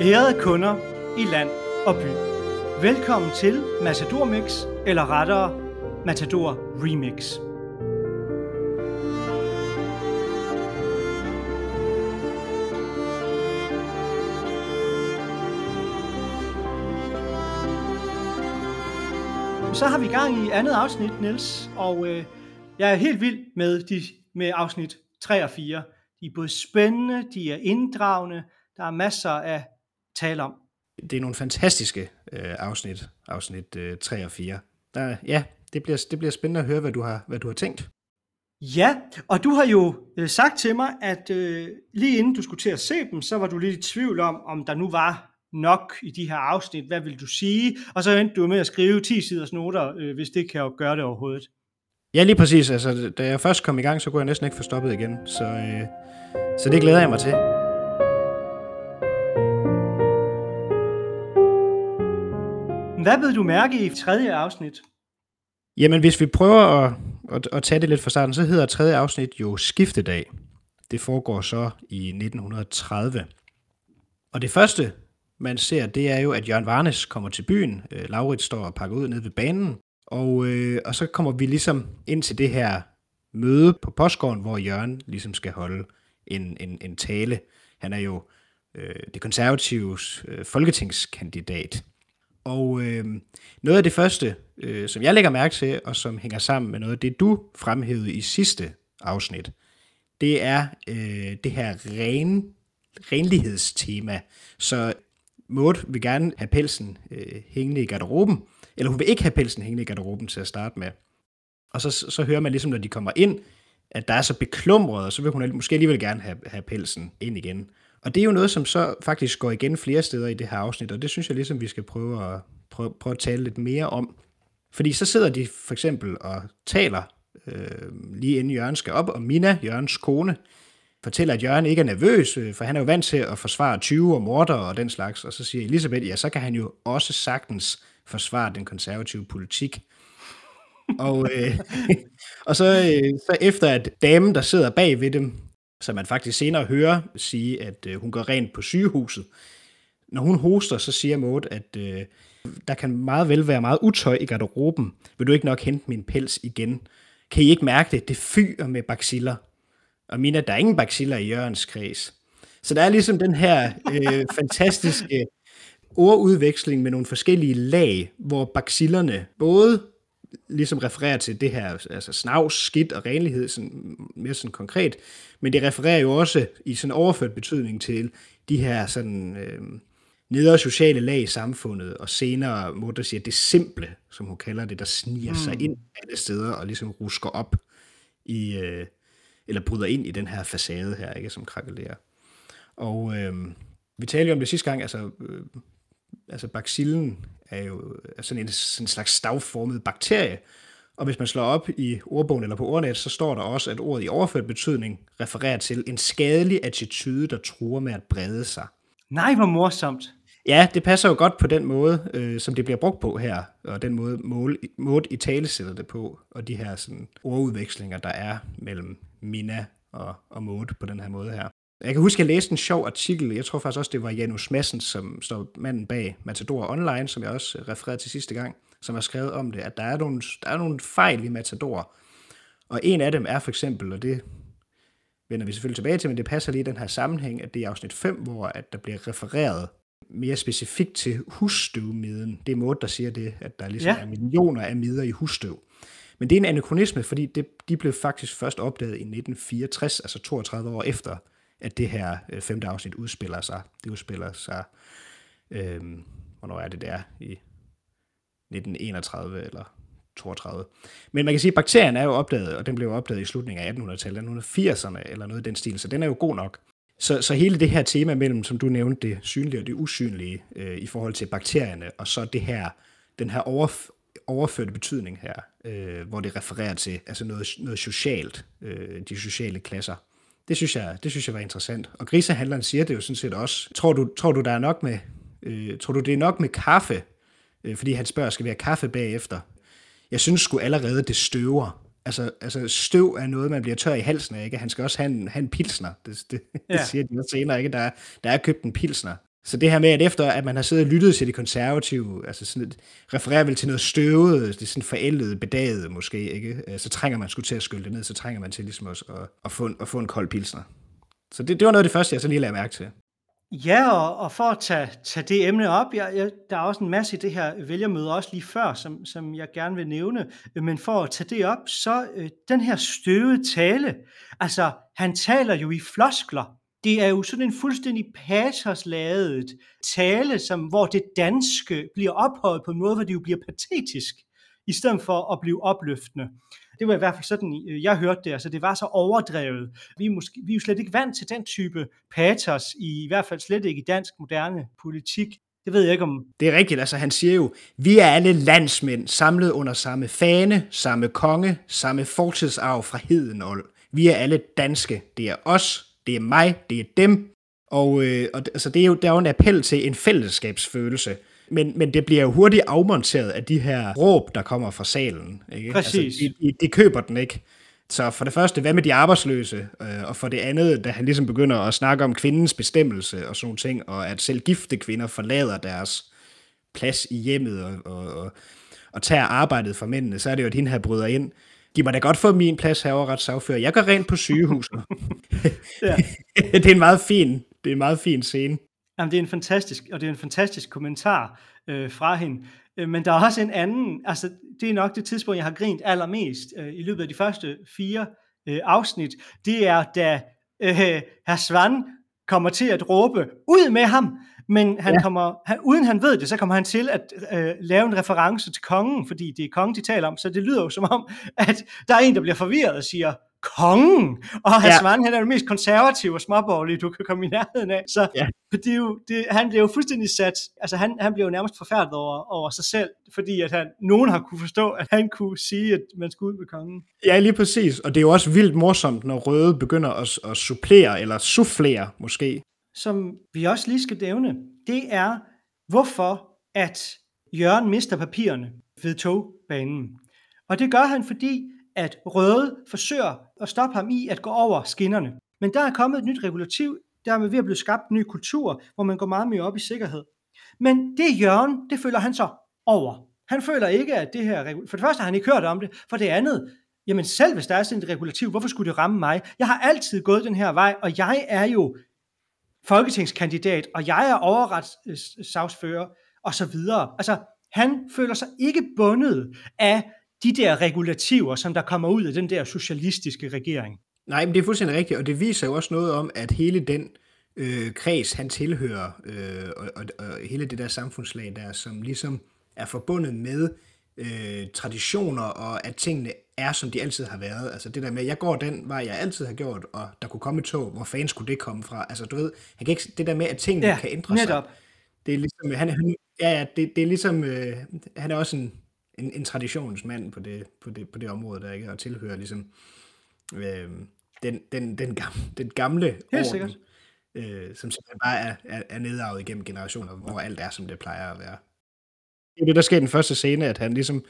Ærede kunder i land og by. Velkommen til Matador Mix, eller rettere Matador Remix. Så har vi gang i andet afsnit, Niels, og øh, jeg er helt vild med, de, med afsnit 3 og 4. De er både spændende, de er inddragende, der er masser af tale om. Det er nogle fantastiske øh, afsnit, afsnit øh, 3 og 4. Der, ja, det bliver, det bliver spændende at høre, hvad du har, hvad du har tænkt. Ja, og du har jo øh, sagt til mig, at øh, lige inden du skulle til at se dem, så var du lidt i tvivl om, om der nu var nok i de her afsnit. Hvad vil du sige? Og så endte du med at skrive 10 siders noter, øh, hvis det kan jo gøre det overhovedet. Ja, lige præcis. Altså, da jeg først kom i gang, så kunne jeg næsten ikke få stoppet igen. Så, øh, så det glæder jeg mig til. Hvad vil du mærke i tredje afsnit? Jamen, hvis vi prøver at, at, at tage det lidt fra starten, så hedder tredje afsnit jo Skiftedag. Det foregår så i 1930. Og det første, man ser, det er jo, at Jørgen Varnes kommer til byen. Øh, Laurits står og pakker ud nede ved banen. Og, øh, og så kommer vi ligesom ind til det her møde på postgården, hvor Jørgen ligesom skal holde en, en, en tale. Han er jo øh, det konservatives øh, folketingskandidat. Og øh, noget af det første, øh, som jeg lægger mærke til, og som hænger sammen med noget af det, du fremhævede i sidste afsnit, det er øh, det her ren, renlighedstema. Så Maud vil gerne have pelsen øh, hængende i garderoben, eller hun vil ikke have pelsen hængende i garderoben til at starte med. Og så, så hører man ligesom, når de kommer ind, at der er så beklumret, og så vil hun måske alligevel gerne have, have pelsen ind igen. Og det er jo noget, som så faktisk går igen flere steder i det her afsnit, og det synes jeg ligesom, vi skal prøve at, prøve, prøve at tale lidt mere om. Fordi så sidder de for eksempel og taler øh, lige inden Jørgen skal op, og Mina, Jørgens kone, fortæller, at Jørgen ikke er nervøs, øh, for han er jo vant til at forsvare 20 og morder og den slags, og så siger Elisabeth, ja, så kan han jo også sagtens forsvare den konservative politik. og, øh, og så, øh, så efter at damen, der sidder bag ved dem, som man faktisk senere hører sige, at øh, hun går rent på sygehuset, når hun hoster, så siger Maud, at øh, der kan meget vel være meget utøj i garderoben. Vil du ikke nok hente min pels igen? Kan I ikke mærke det? Det fyrer med baciller. Og Mina, der er ingen baciller i Jørgens kreds. Så der er ligesom den her øh, fantastiske ordudveksling med nogle forskellige lag, hvor bacillerne både ligesom refererer til det her, altså snavs, skidt og renlighed, sådan, mere sådan konkret, men det refererer jo også i sådan overført betydning til de her sådan øh, nedre sociale lag i samfundet, og senere må der sige, det simple, som hun kalder det, der sniger mm. sig ind alle steder og ligesom rusker op i, øh, eller bryder ind i den her facade her, ikke, som krakelerer. Og øh, vi talte jo om det sidste gang, altså, øh, altså bacillen er jo sådan en, sådan en slags stavformet bakterie, og hvis man slår op i ordbogen eller på ordnet, så står der også, at ordet i overført betydning refererer til en skadelig attitude, der truer med at brede sig. Nej, hvor morsomt. Ja, det passer jo godt på den måde, øh, som det bliver brugt på her, og den måde, mål, måde i tale sætter det på, og de her sådan, ordudvekslinger, der er mellem Mina og, og Maud på den her måde her. Jeg kan huske, at jeg læste en sjov artikel, jeg tror faktisk også, det var Janus Madsen, som står manden bag Matador Online, som jeg også refererede til sidste gang, som har skrevet om det, at der er nogle, der er nogle fejl i Matador. Og en af dem er for eksempel, og det vender vi selvfølgelig tilbage til, men det passer lige i den her sammenhæng, at det er afsnit 5, hvor at der bliver refereret mere specifikt til husstøvmiden. Det er måde, der siger det, at der ligesom ja. er millioner af midder i husstøv. Men det er en anachronisme, fordi det, de blev faktisk først opdaget i 1964, altså 32 år efter, at det her øh, femte afsnit udspiller sig. Det udspiller sig, øh, hvornår er det der, i 1931 eller 32. Men man kan sige, at bakterien er jo opdaget, og den blev opdaget i slutningen af 1800-tallet, 1880'erne eller noget i den stil, så den er jo god nok. Så, så hele det her tema mellem, som du nævnte, det synlige og det usynlige øh, i forhold til bakterierne, og så det her, den her overf- overførte betydning her, øh, hvor det refererer til altså noget, noget socialt, øh, de sociale klasser. Det synes, jeg, det synes jeg var interessant. Og grisehandleren siger det jo sådan set også. Tror du, tror du der er nok med, øh, tror du det er nok med kaffe? Øh, fordi han spørger, skal vi have kaffe bagefter? Jeg synes sgu allerede, det støver. Altså, altså støv er noget, man bliver tør i halsen af, ikke? Han skal også have en, have en pilsner. Det, det, ja. det siger de også senere, ikke? Der, der er købt en pilsner. Så det her med, at efter at man har siddet og lyttet til de konservative, altså sådan et, refererer vel til noget støvet, det er sådan forældet, bedaget måske, ikke? Øh, så trænger man sgu til at skylde det ned, så trænger man til ligesom også at, at, få, en, at få en kold pilsner. Så det, det var noget af det første, jeg så lige lagde mærke til. Ja, og, og for at tage, tage det emne op, jeg, jeg, der er også en masse i det her vælgermøde, også lige før, som, som jeg gerne vil nævne, men for at tage det op, så øh, den her støvede tale, altså han taler jo i floskler, det er jo sådan en fuldstændig patosladet tale, som, hvor det danske bliver ophøjet på en måde, hvor det jo bliver patetisk, i stedet for at blive opløftende. Det var i hvert fald sådan, øh, jeg hørte det. Altså, det var så overdrevet. Vi er, måske, vi er jo slet ikke vant til den type patos, i, i hvert fald slet ikke i dansk moderne politik. Det ved jeg ikke om... Det er rigtigt, altså han siger jo, vi er alle landsmænd samlet under samme fane, samme konge, samme fortidsarv fra Hedenold. Vi er alle danske. Det er os, det er mig, det er dem. Og, øh, og altså, det er jo, der er jo en appel til en fællesskabsfølelse. Men, men det bliver jo hurtigt afmonteret af de her råb, der kommer fra salen. Ikke? Præcis. Altså, de, de, de køber den ikke. Så for det første, hvad med de arbejdsløse? Øh, og for det andet, da han ligesom begynder at snakke om kvindens bestemmelse og sådan ting, og at selv gifte kvinder forlader deres plads i hjemmet og, og, og, og tager arbejdet for mændene, så er det jo, at hende her bryder ind. Giv mig da godt få min plads herovre ret sagfører. Jeg går rent på sygehuset. det er en meget fin, det er en meget fin scene. Jamen, det er en fantastisk, og det er en fantastisk kommentar øh, fra hende. Øh, men der er også en anden, altså det er nok det tidspunkt, jeg har grint allermest øh, i løbet af de første fire øh, afsnit. Det er, da øh, herr Svan kommer til at råbe, ud med ham! Men han ja. kommer, han, uden han ved det, så kommer han til at øh, lave en reference til kongen, fordi det er kongen, de taler om. Så det lyder jo som om, at der er en, der bliver forvirret og siger, kongen, og Hans ja. han er den mest konservative og småborgerlige, du kan komme i nærheden af. Så ja. det er jo, det, han bliver jo fuldstændig sat, altså han, han bliver jo nærmest forfærdet over, over sig selv, fordi at han, nogen har kunne forstå, at han kunne sige, at man skulle ud med kongen. Ja, lige præcis, og det er jo også vildt morsomt, når Røde begynder at, at supplere, eller soufflere måske. Som vi også lige skal nævne, det er, hvorfor at Jørgen mister papirerne ved togbanen. Og det gør han, fordi at Røde forsøger at stoppe ham i at gå over skinnerne. Men der er kommet et nyt regulativ, der er ved at blive skabt en ny kultur, hvor man går meget mere op i sikkerhed. Men det Jørgen, det føler han så over. Han føler ikke, at det her... For det første har han ikke hørt om det. For det andet, jamen selv hvis der er sådan et regulativ, hvorfor skulle det ramme mig? Jeg har altid gået den her vej, og jeg er jo folketingskandidat, og jeg er overretssagsfører, øh, og så videre. Altså, han føler sig ikke bundet af de der regulativer, som der kommer ud af den der socialistiske regering. Nej, men det er fuldstændig rigtigt, og det viser jo også noget om, at hele den øh, kreds, han tilhører, øh, og, og, og hele det der samfundslag der, som ligesom er forbundet med øh, traditioner, og at tingene er, som de altid har været. Altså det der med, at jeg går den vej, jeg altid har gjort, og der kunne komme et tog, hvor fanden skulle det komme fra? Altså du ved, han kan ikke, det der med, at tingene ja, kan ændre netop. sig. Det er ligesom, han, han, ja, ja, det, det er ligesom, øh, han er også en, en, en traditionsmand på det, på, det, på det område, der ikke og tilhører ligesom øh, den, den, den, gamle, den gamle Helt orden, sikkert. Øh, som simpelthen bare er, er, er nedarvet igennem generationer, hvor alt er, som det plejer at være. Det er det, der sker i den første scene, at han ligesom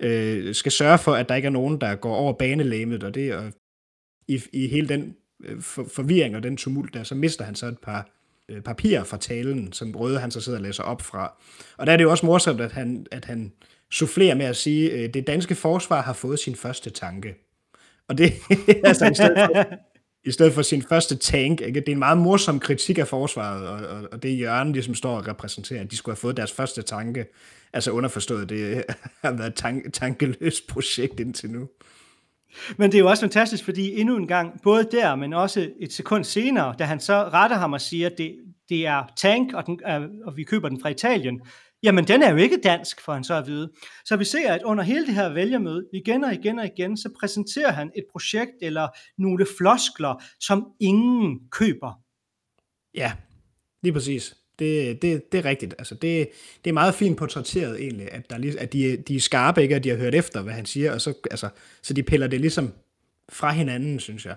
øh, skal sørge for, at der ikke er nogen, der går over banelæmet, og det og i, i hele den øh, for, forvirring og den tumult der, så mister han så et par øh, papirer fra talen, som Røde han så sidder og læser op fra. Og der er det jo også morsomt, at han, at han soufflerer med at sige, øh, det danske forsvar har fået sin første tanke. Og det altså i stedet for, i stedet for sin første tank. Ikke? Det er en meget morsom kritik af forsvaret, og, og, og det er Jørgen, ligesom står og repræsenterer, at de skulle have fået deres første tanke. Altså underforstået, det har været et tank, tankeløst projekt indtil nu. Men det er jo også fantastisk, fordi endnu en gang, både der, men også et sekund senere, da han så retter ham og siger, at det, det er tank, og, den, og vi køber den fra Italien, jamen den er jo ikke dansk, for han så at vide. Så vi ser, at under hele det her vælgermøde, igen og igen og igen, så præsenterer han et projekt eller nogle floskler, som ingen køber. Ja, lige præcis. Det, det, det er rigtigt. Altså det, det er meget fint portrætteret egentlig, at, der, at de, de er skarpe, ikke? at de har hørt efter, hvad han siger, og så, altså, så de piller det ligesom fra hinanden, synes jeg.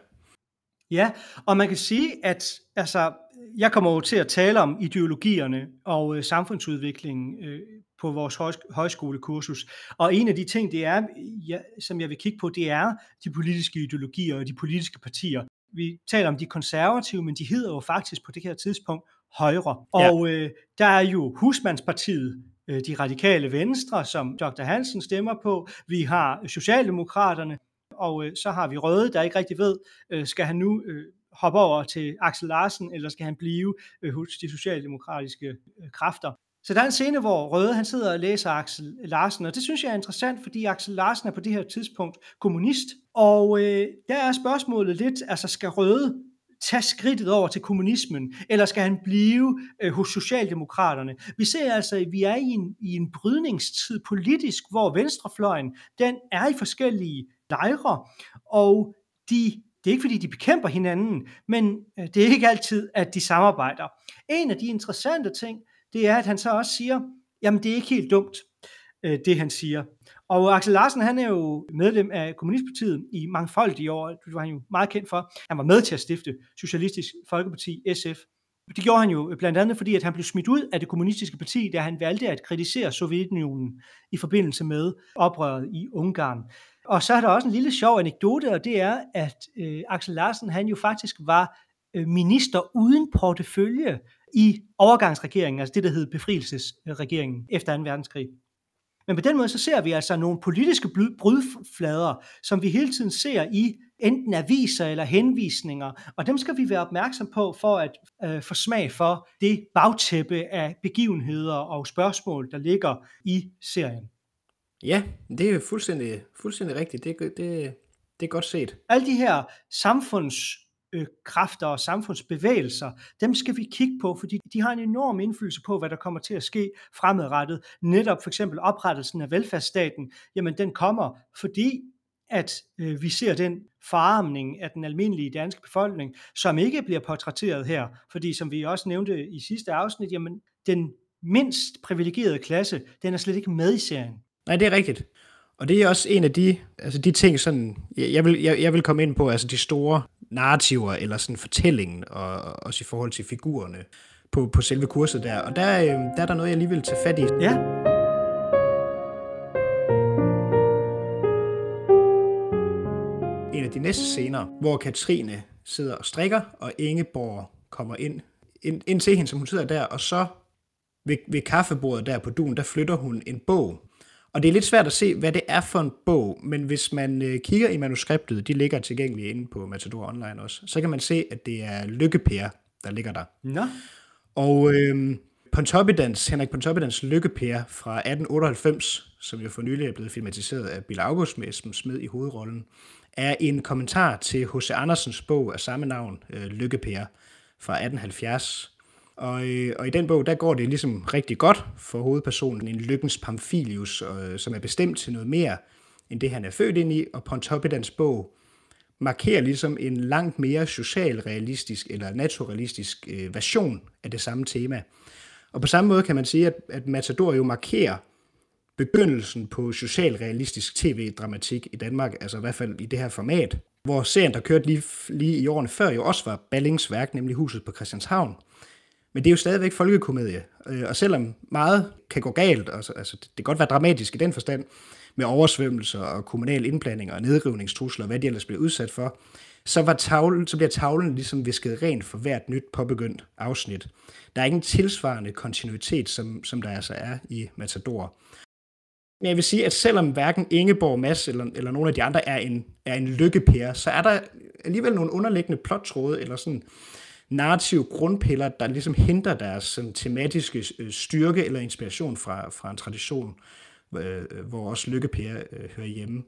Ja, og man kan sige, at altså, jeg kommer jo til at tale om ideologierne og øh, samfundsudviklingen øh, på vores højs- højskolekursus. Og en af de ting, det er, ja, som jeg vil kigge på, det er de politiske ideologier og de politiske partier. Vi taler om de konservative, men de hedder jo faktisk på det her tidspunkt højre. Og øh, der er jo Husmandspartiet, øh, de radikale venstre, som Dr. Hansen stemmer på. Vi har Socialdemokraterne, og øh, så har vi Røde, der ikke rigtig ved, øh, skal han nu øh, hoppe over til Axel Larsen, eller skal han blive øh, hos de socialdemokratiske øh, kræfter. Så der er en scene, hvor Røde han sidder og læser Axel Larsen, og det synes jeg er interessant, fordi Axel Larsen er på det her tidspunkt kommunist, og øh, der er spørgsmålet lidt, altså skal Røde tage skridtet over til kommunismen, eller skal han blive øh, hos Socialdemokraterne? Vi ser altså, at vi er i en, i en brydningstid politisk, hvor venstrefløjen, den er i forskellige lejre, og de det er ikke fordi, de bekæmper hinanden, men øh, det er ikke altid, at de samarbejder. En af de interessante ting, det er, at han så også siger, jamen det er ikke helt dumt, øh, det han siger. Og Axel Larsen, han er jo medlem af Kommunistpartiet i mangfoldige år. Det var han jo meget kendt for. Han var med til at stifte Socialistisk Folkeparti, SF. Det gjorde han jo blandt andet, fordi at han blev smidt ud af det kommunistiske parti, da han valgte at kritisere Sovjetunionen i forbindelse med oprøret i Ungarn. Og så er der også en lille sjov anekdote, og det er, at øh, Axel Larsen han jo faktisk var øh, minister uden portefølje i overgangsregeringen, altså det, der hed befrielsesregeringen efter 2. verdenskrig. Men på den måde så ser vi altså nogle politiske brudflader, som vi hele tiden ser i enten aviser eller henvisninger, og dem skal vi være opmærksom på for at øh, få smag for det bagtæppe af begivenheder og spørgsmål, der ligger i serien. Ja, det er fuldstændig, fuldstændig rigtigt. Det, det, det er godt set. Alle de her samfunds øh, kræfter og samfundsbevægelser, dem skal vi kigge på, fordi de har en enorm indflydelse på, hvad der kommer til at ske fremadrettet. Netop for eksempel oprettelsen af velfærdsstaten, jamen den kommer, fordi at øh, vi ser den forarmning af den almindelige danske befolkning, som ikke bliver portrætteret her, fordi som vi også nævnte i sidste afsnit, jamen den mindst privilegerede klasse, den er slet ikke med i serien. Nej, det er rigtigt. Og det er også en af de, altså de ting, sådan, jeg, vil, jeg, jeg vil komme ind på, altså de store narrativer, eller sådan fortællingen, og også i forhold til figurerne på, på selve kurset der. Og der, øh, der er der noget, jeg lige vil tage fat i. Ja. En af de næste scener, hvor Katrine sidder og strikker, og Ingeborg kommer ind, ind, ind til hende, som hun sidder der, og så ved, ved kaffebordet der på duen, der flytter hun en bog og det er lidt svært at se, hvad det er for en bog, men hvis man øh, kigger i manuskriptet, de ligger tilgængelige inde på Matador Online også, så kan man se, at det er Lykkepær, der ligger der. Nå. Og øh, Pontoppidans, Henrik Pontoppidans Lykkepær fra 1898, som jo for nylig er blevet filmatiseret af Bill August med Esben Smed i hovedrollen, er en kommentar til H.C. Andersens bog af samme navn, øh, Lykkepær, fra 1870, og, øh, og i den bog, der går det ligesom rigtig godt for hovedpersonen, en lykkens Pamphilius, øh, som er bestemt til noget mere end det, han er født ind i, og Pontoppidans bog markerer ligesom en langt mere socialrealistisk eller naturalistisk øh, version af det samme tema. Og på samme måde kan man sige, at, at Matador jo markerer begyndelsen på socialrealistisk tv-dramatik i Danmark, altså i hvert fald i det her format, hvor serien, der kørte lige, lige i årene før, jo også var Ballings værk, nemlig Huset på Christianshavn, men det er jo stadigvæk folkekomedie. Øh, og selvom meget kan gå galt, altså, altså det kan godt være dramatisk i den forstand, med oversvømmelser og kommunal indblanding og nedrivningstrusler og hvad de ellers bliver udsat for, så, var tavlen, så bliver tavlen ligesom visket rent for hvert nyt påbegyndt afsnit. Der er ingen tilsvarende kontinuitet, som, som der altså er i Matador. Men jeg vil sige, at selvom hverken Ingeborg, Mads eller, eller nogle af de andre er en, er en lykkepære, så er der alligevel nogle underliggende plottråde, eller sådan narrative grundpiller, der ligesom henter deres sådan, tematiske øh, styrke eller inspiration fra, fra en tradition, øh, øh hvor også lykkepære øh, hører hjemme.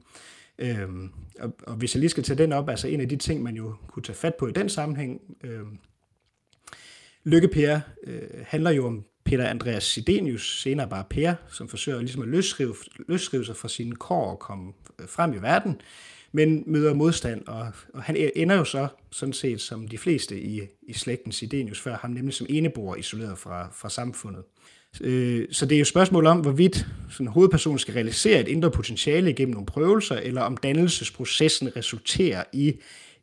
Øhm, og, og hvis jeg lige skal tage den op, altså en af de ting, man jo kunne tage fat på i den sammenhæng, øh, Lykkepære øh, handler jo om Peter Andreas Sidenius, senere bare Per, som forsøger ligesom at løsrive, løsrive sig fra sine kår og komme øh, frem i verden, men møder modstand, og, og han e- ender jo så sådan set som de fleste i, i slægten Sidenius før ham, nemlig som enebor isoleret fra, fra samfundet. Øh, så det er jo et spørgsmål om, hvorvidt sådan hovedpersonen skal realisere et indre potentiale gennem nogle prøvelser, eller om dannelsesprocessen resulterer i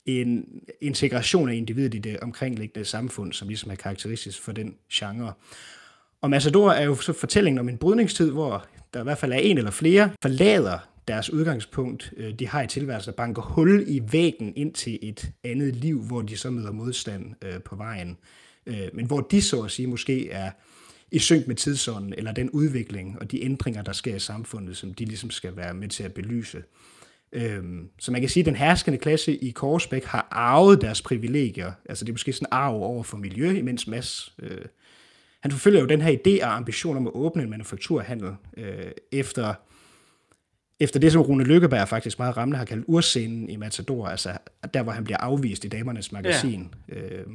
en integration af individet i det omkringliggende samfund, som ligesom er karakteristisk for den genre. Og Massador er jo så fortællingen om en brydningstid, hvor der i hvert fald er en eller flere forlader deres udgangspunkt, øh, de har i tilværelsen, der banker hul i væggen ind til et andet liv, hvor de så møder modstand øh, på vejen øh, men hvor de så at sige måske er i synk med tidsånden, eller den udvikling og de ændringer, der sker i samfundet, som de ligesom skal være med til at belyse. Øhm, så man kan sige, at den herskende klasse i Korsbæk har arvet deres privilegier. Altså det er måske sådan arv over for miljø, imens Mads, øh, han forfølger jo den her idé og ambition om at åbne en manufakturhandel øh, efter, efter det, som Rune Lykkeberg faktisk meget rammende har kaldt urscenen i Matador, altså der, hvor han bliver afvist i Damernes Magasin. Ja. Øh,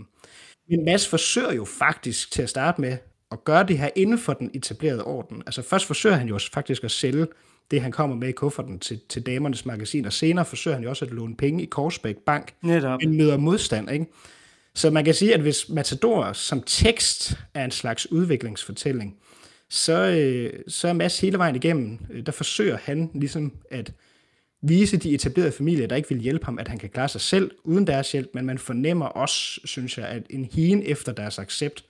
men Mads forsøger jo faktisk til at starte med at gøre det her inden for den etablerede orden. Altså først forsøger han jo faktisk at sælge det, han kommer med i kufferten til, til damernes magasin, og senere forsøger han jo også at låne penge i Korsbæk Bank, Netop. men møder modstand, ikke? Så man kan sige, at hvis Matador som tekst er en slags udviklingsfortælling, så, øh, så er Mads hele vejen igennem, øh, der forsøger han ligesom at vise de etablerede familier, der ikke vil hjælpe ham, at han kan klare sig selv uden deres hjælp, men man fornemmer også, synes jeg, at en hien efter deres accept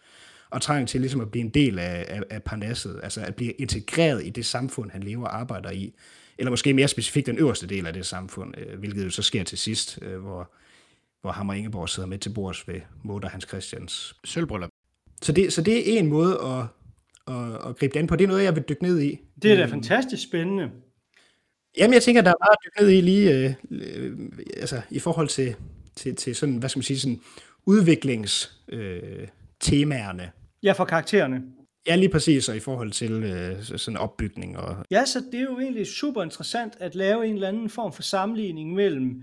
og trang til ligesom at blive en del af, af, af parnasset, altså at blive integreret i det samfund, han lever og arbejder i, eller måske mere specifikt den øverste del af det samfund, øh, hvilket jo så sker til sidst, øh, hvor, hvor Hammer Ingeborg sidder med til bords ved Moder Hans Christians sølvbryllup. Så det, så det er en måde at, at, at gribe det an på. Det er noget, jeg vil dykke ned i. Det er da fantastisk spændende. Jamen, jeg tænker, der er meget at dykke ned i lige øh, øh, altså, i forhold til, til, til sådan, hvad skal man sige, sådan udviklingstemaerne. Øh, Ja, for karaktererne. Ja, lige præcis, og i forhold til øh, sådan opbygning. Og... Ja, så det er jo egentlig super interessant at lave en eller anden form for sammenligning mellem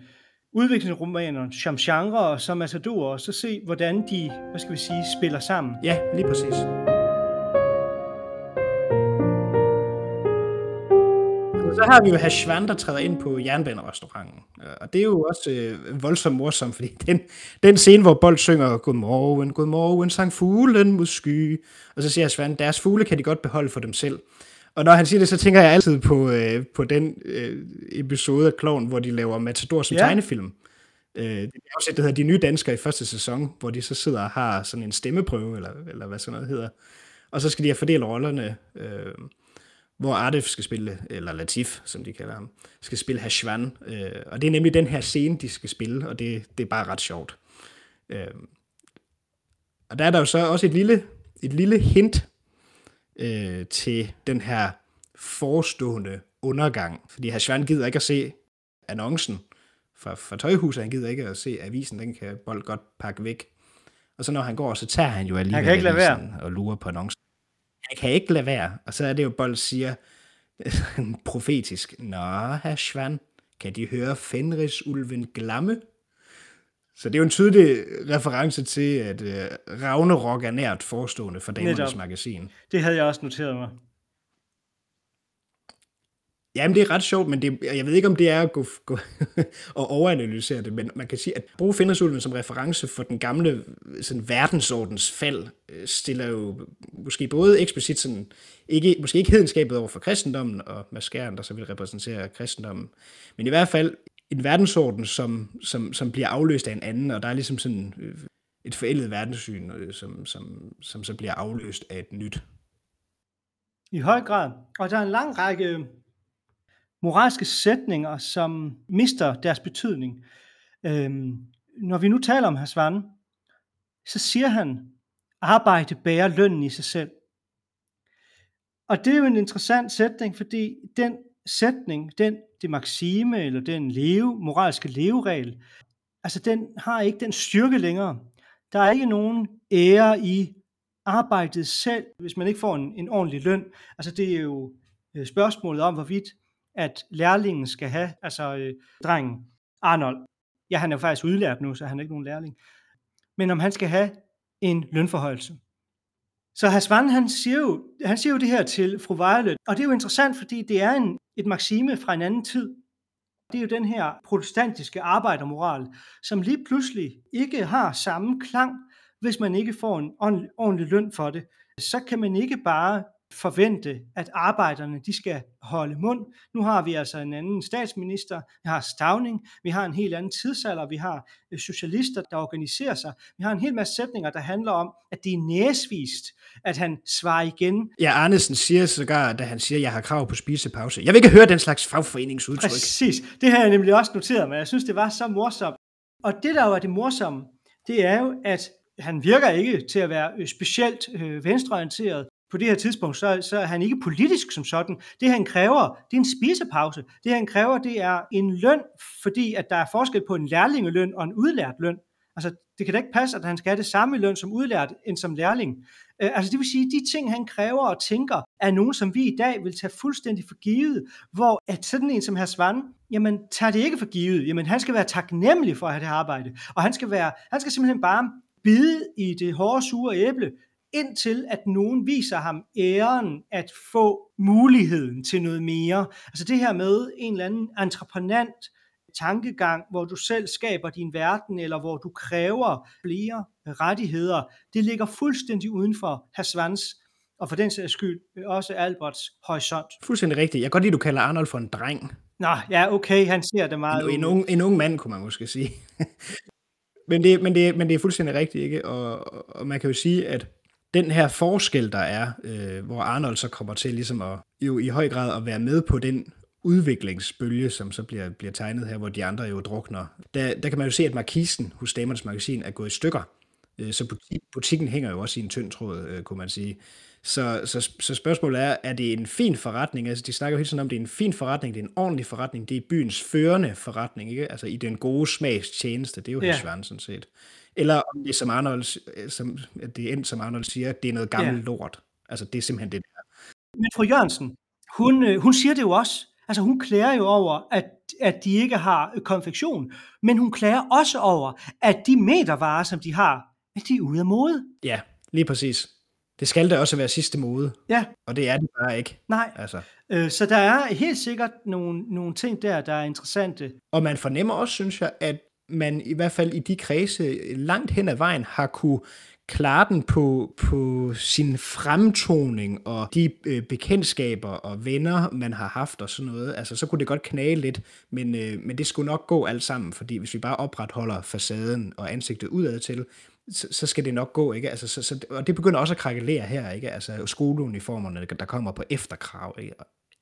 udviklingsromaner som genre og som Matador, og så se, hvordan de, hvad skal vi sige, spiller sammen. Ja, lige præcis. Så har vi jo Hashvan, der træder ind på jernbanerestauranten. Og det er jo også øh, voldsomt morsomt, fordi den, den scene, hvor Bold synger Godmorgen, godmorgen, sang fuglen mod sky. Og så siger Hashvan, deres fugle kan de godt beholde for dem selv. Og når han siger det, så tænker jeg altid på, øh, på den øh, episode af Kloven, hvor de laver Matador som ja. tegnefilm. Øh, det er også det hedder De Nye Danskere i første sæson, hvor de så sidder og har sådan en stemmeprøve, eller, eller hvad sådan noget hedder. Og så skal de have fordelt rollerne. Øh, hvor Arif skal spille, eller Latif, som de kalder ham, skal spille Hashvan. Øh, og det er nemlig den her scene, de skal spille, og det, det er bare ret sjovt. Øh, og der er der jo så også et lille, et lille hint øh, til den her forestående undergang. Fordi Hashvan gider ikke at se annoncen fra, fra tøjhuset, han gider ikke at se avisen, den kan Bold godt pakke væk. Og så når han går, så tager han jo alligevel han kan ikke lade være. og lurer på annoncen kan ikke lade være. Og så er det jo, Bold siger profetisk, Nå, herr Schwan, kan de høre Fenris-ulven glamme? Så det er jo en tydelig reference til, at uh, Ragnarok er nært forestående for Damernes Magasin. Det havde jeg også noteret mig. Jamen, det er ret sjovt, men det, jeg ved ikke, om det er at gå, gå og overanalysere det, men man kan sige, at bruge Findersulven som reference for den gamle sådan, verdensordens fald, øh, stiller jo måske både eksplicit sådan, ikke, måske ikke hedenskabet over for kristendommen, og maskeren, der så vil repræsentere kristendommen, men i hvert fald en verdensorden, som, som, som bliver afløst af en anden, og der er ligesom sådan øh, et forældet verdenssyn, øh, som, som, som så bliver afløst af et nyt. I høj grad. Og der er en lang række moralske sætninger, som mister deres betydning. Øhm, når vi nu taler om Hasvan, så siger han, arbejde bærer lønnen i sig selv. Og det er jo en interessant sætning, fordi den sætning, den det maxime, eller den leve, moralske leveregel, altså den har ikke den styrke længere. Der er ikke nogen ære i arbejdet selv, hvis man ikke får en, en ordentlig løn. Altså det er jo øh, spørgsmålet om, hvorvidt at lærlingen skal have, altså øh, drengen Arnold, ja han er jo faktisk udlært nu, så han er ikke nogen lærling, men om han skal have en lønforhøjelse. Så Hasvan, han siger, jo, han siger jo det her til fru Violet, og det er jo interessant, fordi det er en, et maxime fra en anden tid. Det er jo den her protestantiske arbejdermoral, som lige pludselig ikke har samme klang, hvis man ikke får en ordentlig løn for det. Så kan man ikke bare forvente, at arbejderne de skal holde mund. Nu har vi altså en anden statsminister, vi har Stavning, vi har en helt anden tidsalder, vi har øh, socialister, der organiserer sig. Vi har en hel masse sætninger, der handler om, at det er næsvist, at han svarer igen. Ja, Arnesen siger sågar, da han siger, at jeg har krav på spisepause. Jeg vil ikke høre den slags fagforeningsudtryk. Præcis, det har jeg nemlig også noteret, men jeg synes, det var så morsomt. Og det, der jo er det morsomme, det er jo, at han virker ikke til at være øh, specielt øh, venstreorienteret. På det her tidspunkt, så, så er han ikke politisk som sådan. Det han kræver, det er en spisepause. Det han kræver, det er en løn, fordi at der er forskel på en lærlingeløn og en udlært løn. Altså, det kan da ikke passe, at han skal have det samme løn som udlært end som lærling. Øh, altså det vil sige, at de ting, han kræver og tænker, er nogen, som vi i dag vil tage fuldstændig for givet, hvor at sådan en som herr Svand, jamen tager det ikke for givet. Jamen han skal være taknemmelig for at have det arbejde, og han skal, være, han skal simpelthen bare bide i det hårde, sure æble, indtil at nogen viser ham æren at få muligheden til noget mere. Altså det her med en eller anden entreprenant, tankegang, hvor du selv skaber din verden, eller hvor du kræver flere rettigheder, det ligger fuldstændig uden for Hasvans og for den sags skyld også Alberts horisont. Fuldstændig rigtigt. Jeg kan godt lide, at du kalder Arnold for en dreng. Nå, ja, okay, han ser det meget. En, en, ung, en ung mand, kunne man måske sige. men, det, men, det, men det er fuldstændig rigtigt, ikke? Og, og man kan jo sige, at den her forskel, der er, øh, hvor Arnold så kommer til ligesom at, jo i høj grad at være med på den udviklingsbølge, som så bliver, bliver tegnet her, hvor de andre jo drukner. Der, der kan man jo se, at markisen hos Damernes Magasin er gået i stykker. Øh, så butikken hænger jo også i en tynd tråd, øh, kunne man sige. Så, så, så spørgsmålet er, er det en fin forretning? Altså, de snakker jo hele tiden om, at det er en fin forretning, det er en ordentlig forretning, det er byens førende forretning, ikke? Altså i den gode smags tjeneste, det er jo ja. Svand sådan set. Eller om det, som Arnold, øh, som, det er endt, som Arnold siger, det er noget gammelt ja. lort. Altså det er simpelthen det der. Men fru Jørgensen, hun, hun siger det jo også. Altså hun klager jo over, at, at de ikke har konfektion, men hun klager også over, at de metervarer, som de har, at de er ude af mode. Ja, lige præcis. Det skal da også være sidste mode. Ja. Og det er det bare ikke. Nej. Altså. Øh, så der er helt sikkert nogle, nogle ting der, der er interessante. Og man fornemmer også, synes jeg, at man i hvert fald i de kredse langt hen ad vejen har kunne klare den på, på sin fremtoning og de øh, bekendtskaber og venner, man har haft og sådan noget, altså så kunne det godt knage lidt, men, øh, men det skulle nok gå alt sammen, fordi hvis vi bare opretholder facaden og ansigtet udad til, så, så skal det nok gå, ikke? Altså, så, så, og det begynder også at krakelere her, ikke? Altså skoleuniformerne, der kommer på efterkrav, ikke?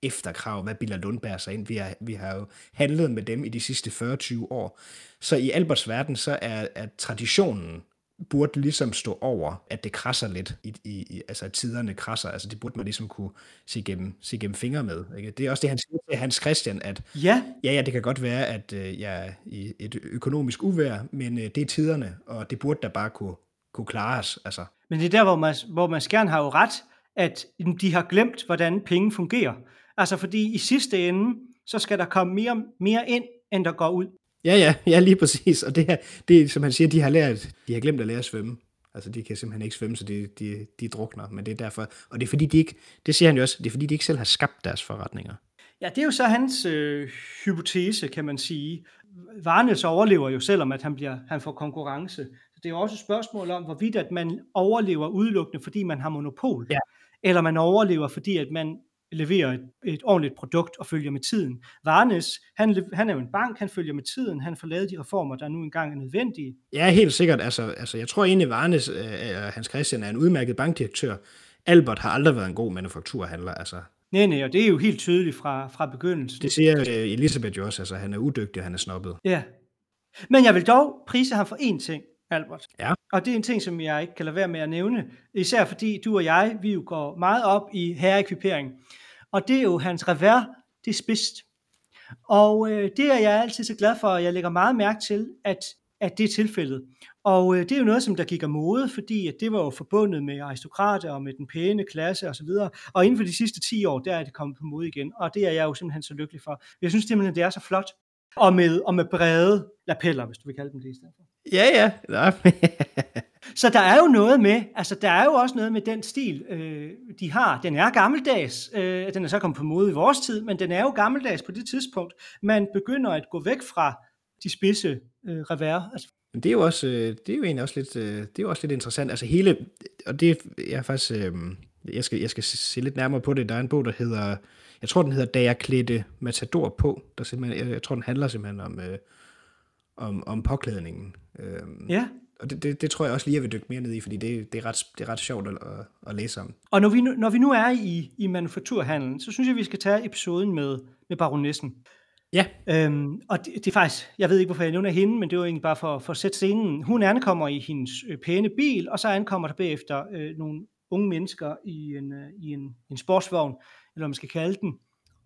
Efterkrav, hvad Billa Lundberg sig ind. Vi har, vi har jo handlet med dem i de sidste 40-20 år. Så i Alberts verden, så er, er traditionen burde ligesom stå over, at det krasser lidt, i, i, i, altså at tiderne krasser, altså det burde man ligesom kunne se gennem, se gennem fingre med. Ikke? Det er også det, han siger til Hans Christian, at ja, ja, ja det kan godt være, at øh, jeg er i et økonomisk uvær, men øh, det er tiderne, og det burde da bare kunne, kunne klares. Altså. Men det er der, hvor man, hvor man skærn har jo ret, at de har glemt, hvordan penge fungerer. Altså fordi i sidste ende, så skal der komme mere, mere ind, end der går ud. Ja, ja, ja, lige præcis. Og det her, det som han siger, de har lært, de har glemt at lære at svømme. Altså, de kan simpelthen ikke svømme, så de, de, de drukner. Men det er derfor, og det er fordi, de ikke, det siger han jo også, det er fordi, de ikke selv har skabt deres forretninger. Ja, det er jo så hans øh, hypotese, kan man sige. Varnes overlever jo, selvom at han, bliver, han får konkurrence. Så det er jo også et spørgsmål om, hvorvidt at man overlever udelukkende, fordi man har monopol. Ja. Eller man overlever, fordi at man leverer et, et ordentligt produkt og følger med tiden. Varnes, han, han er jo en bank, han følger med tiden, han får lavet de reformer, der nu engang er nødvendige. Ja, helt sikkert. Altså, altså jeg tror egentlig, Varnes, øh, Hans Christian, er en udmærket bankdirektør. Albert har aldrig været en god manufakturhandler. Altså. Nej, nej, og det er jo helt tydeligt fra, fra begyndelsen. Det siger øh, Elisabeth jo også, altså han er udygtig, han er snobbet. Ja. Men jeg vil dog prise ham for én ting, Albert. Ja. Og det er en ting, som jeg ikke kan lade være med at nævne, især fordi du og jeg, vi jo går meget op i herreekvipering og det er jo hans revers, det er spidst. Og øh, det er jeg altid så glad for, og jeg lægger meget mærke til, at, at det er tilfældet. Og øh, det er jo noget, som der gik af mode, fordi at det var jo forbundet med aristokrater og med den pæne klasse osv. Og, og inden for de sidste 10 år, der er det kommet på mode igen. Og det er jeg jo simpelthen så lykkelig for. Jeg synes simpelthen, det er så flot. Og med, og med brede lapeller, hvis du vil kalde dem det i stedet for. Ja, ja. Så der er jo noget med, altså der er jo også noget med den stil, øh, de har. Den er gammeldags, øh, den er så kommet på mode i vores tid, men den er jo gammeldags på det tidspunkt, man begynder at gå væk fra de spidse øh, revers. Altså, det er jo også, øh, det er jo egentlig også lidt, øh, det er jo også lidt interessant. Altså hele, og det er faktisk, øh, jeg skal, jeg skal se lidt nærmere på det. Der er en bog, der hedder, jeg tror den hedder Da jeg klædte Matador på. Der simpelthen, jeg, jeg tror den handler simpelthen om, om, om påklædningen. ja og det, det, det tror jeg også lige, jeg vil dykke mere ned i, fordi det, det, er, ret, det er ret sjovt at, at læse om. Og når vi nu, når vi nu er i, i manufakturhandlen, så synes jeg, vi skal tage episoden med, med baronessen. Ja. Øhm, og det, det er faktisk, jeg ved ikke, hvorfor jeg nævner hende, men det var egentlig bare for, for at sætte scenen. Hun ankommer i hendes øh, pæne bil, og så ankommer der bagefter øh, nogle unge mennesker i en, øh, i en, en sportsvogn, eller hvad man skal kalde den.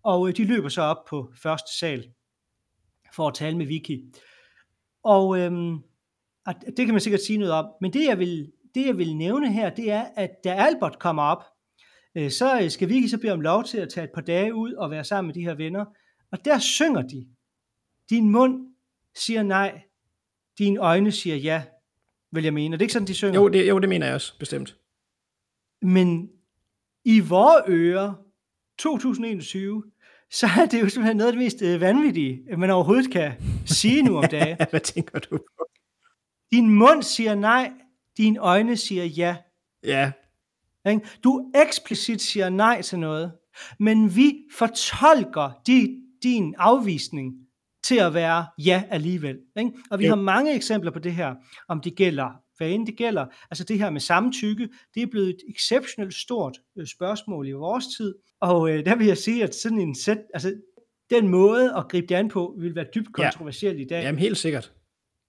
Og øh, de løber så op på første sal for at tale med Vicky. Og øhm, og det kan man sikkert sige noget om, men det jeg vil, det jeg vil nævne her, det er, at da Albert kommer op, øh, så skal Vicky så bede om lov til at tage et par dage ud og være sammen med de her venner, og der synger de. Din mund siger nej, dine øjne siger ja, vil jeg mene. Er det ikke sådan, de synger? Jo, det, jo, det mener jeg også, bestemt. Men i vores ører, 2021, så er det jo simpelthen noget af det mest øh, vanvittige, man overhovedet kan sige nu om dagen. Hvad tænker du på? Din mund siger nej, dine øjne siger ja. Ja. Du eksplicit siger nej til noget, men vi fortolker de, din afvisning til at være ja alligevel. Ikke? Og vi jo. har mange eksempler på det her, om det gælder, end det gælder. Altså det her med samtykke, det er blevet et exceptionelt stort øh, spørgsmål i vores tid. Og øh, der vil jeg sige, at sådan en sæt, altså den måde at gribe det an på, vil være dybt kontroversiel ja. i dag. Jamen helt sikkert.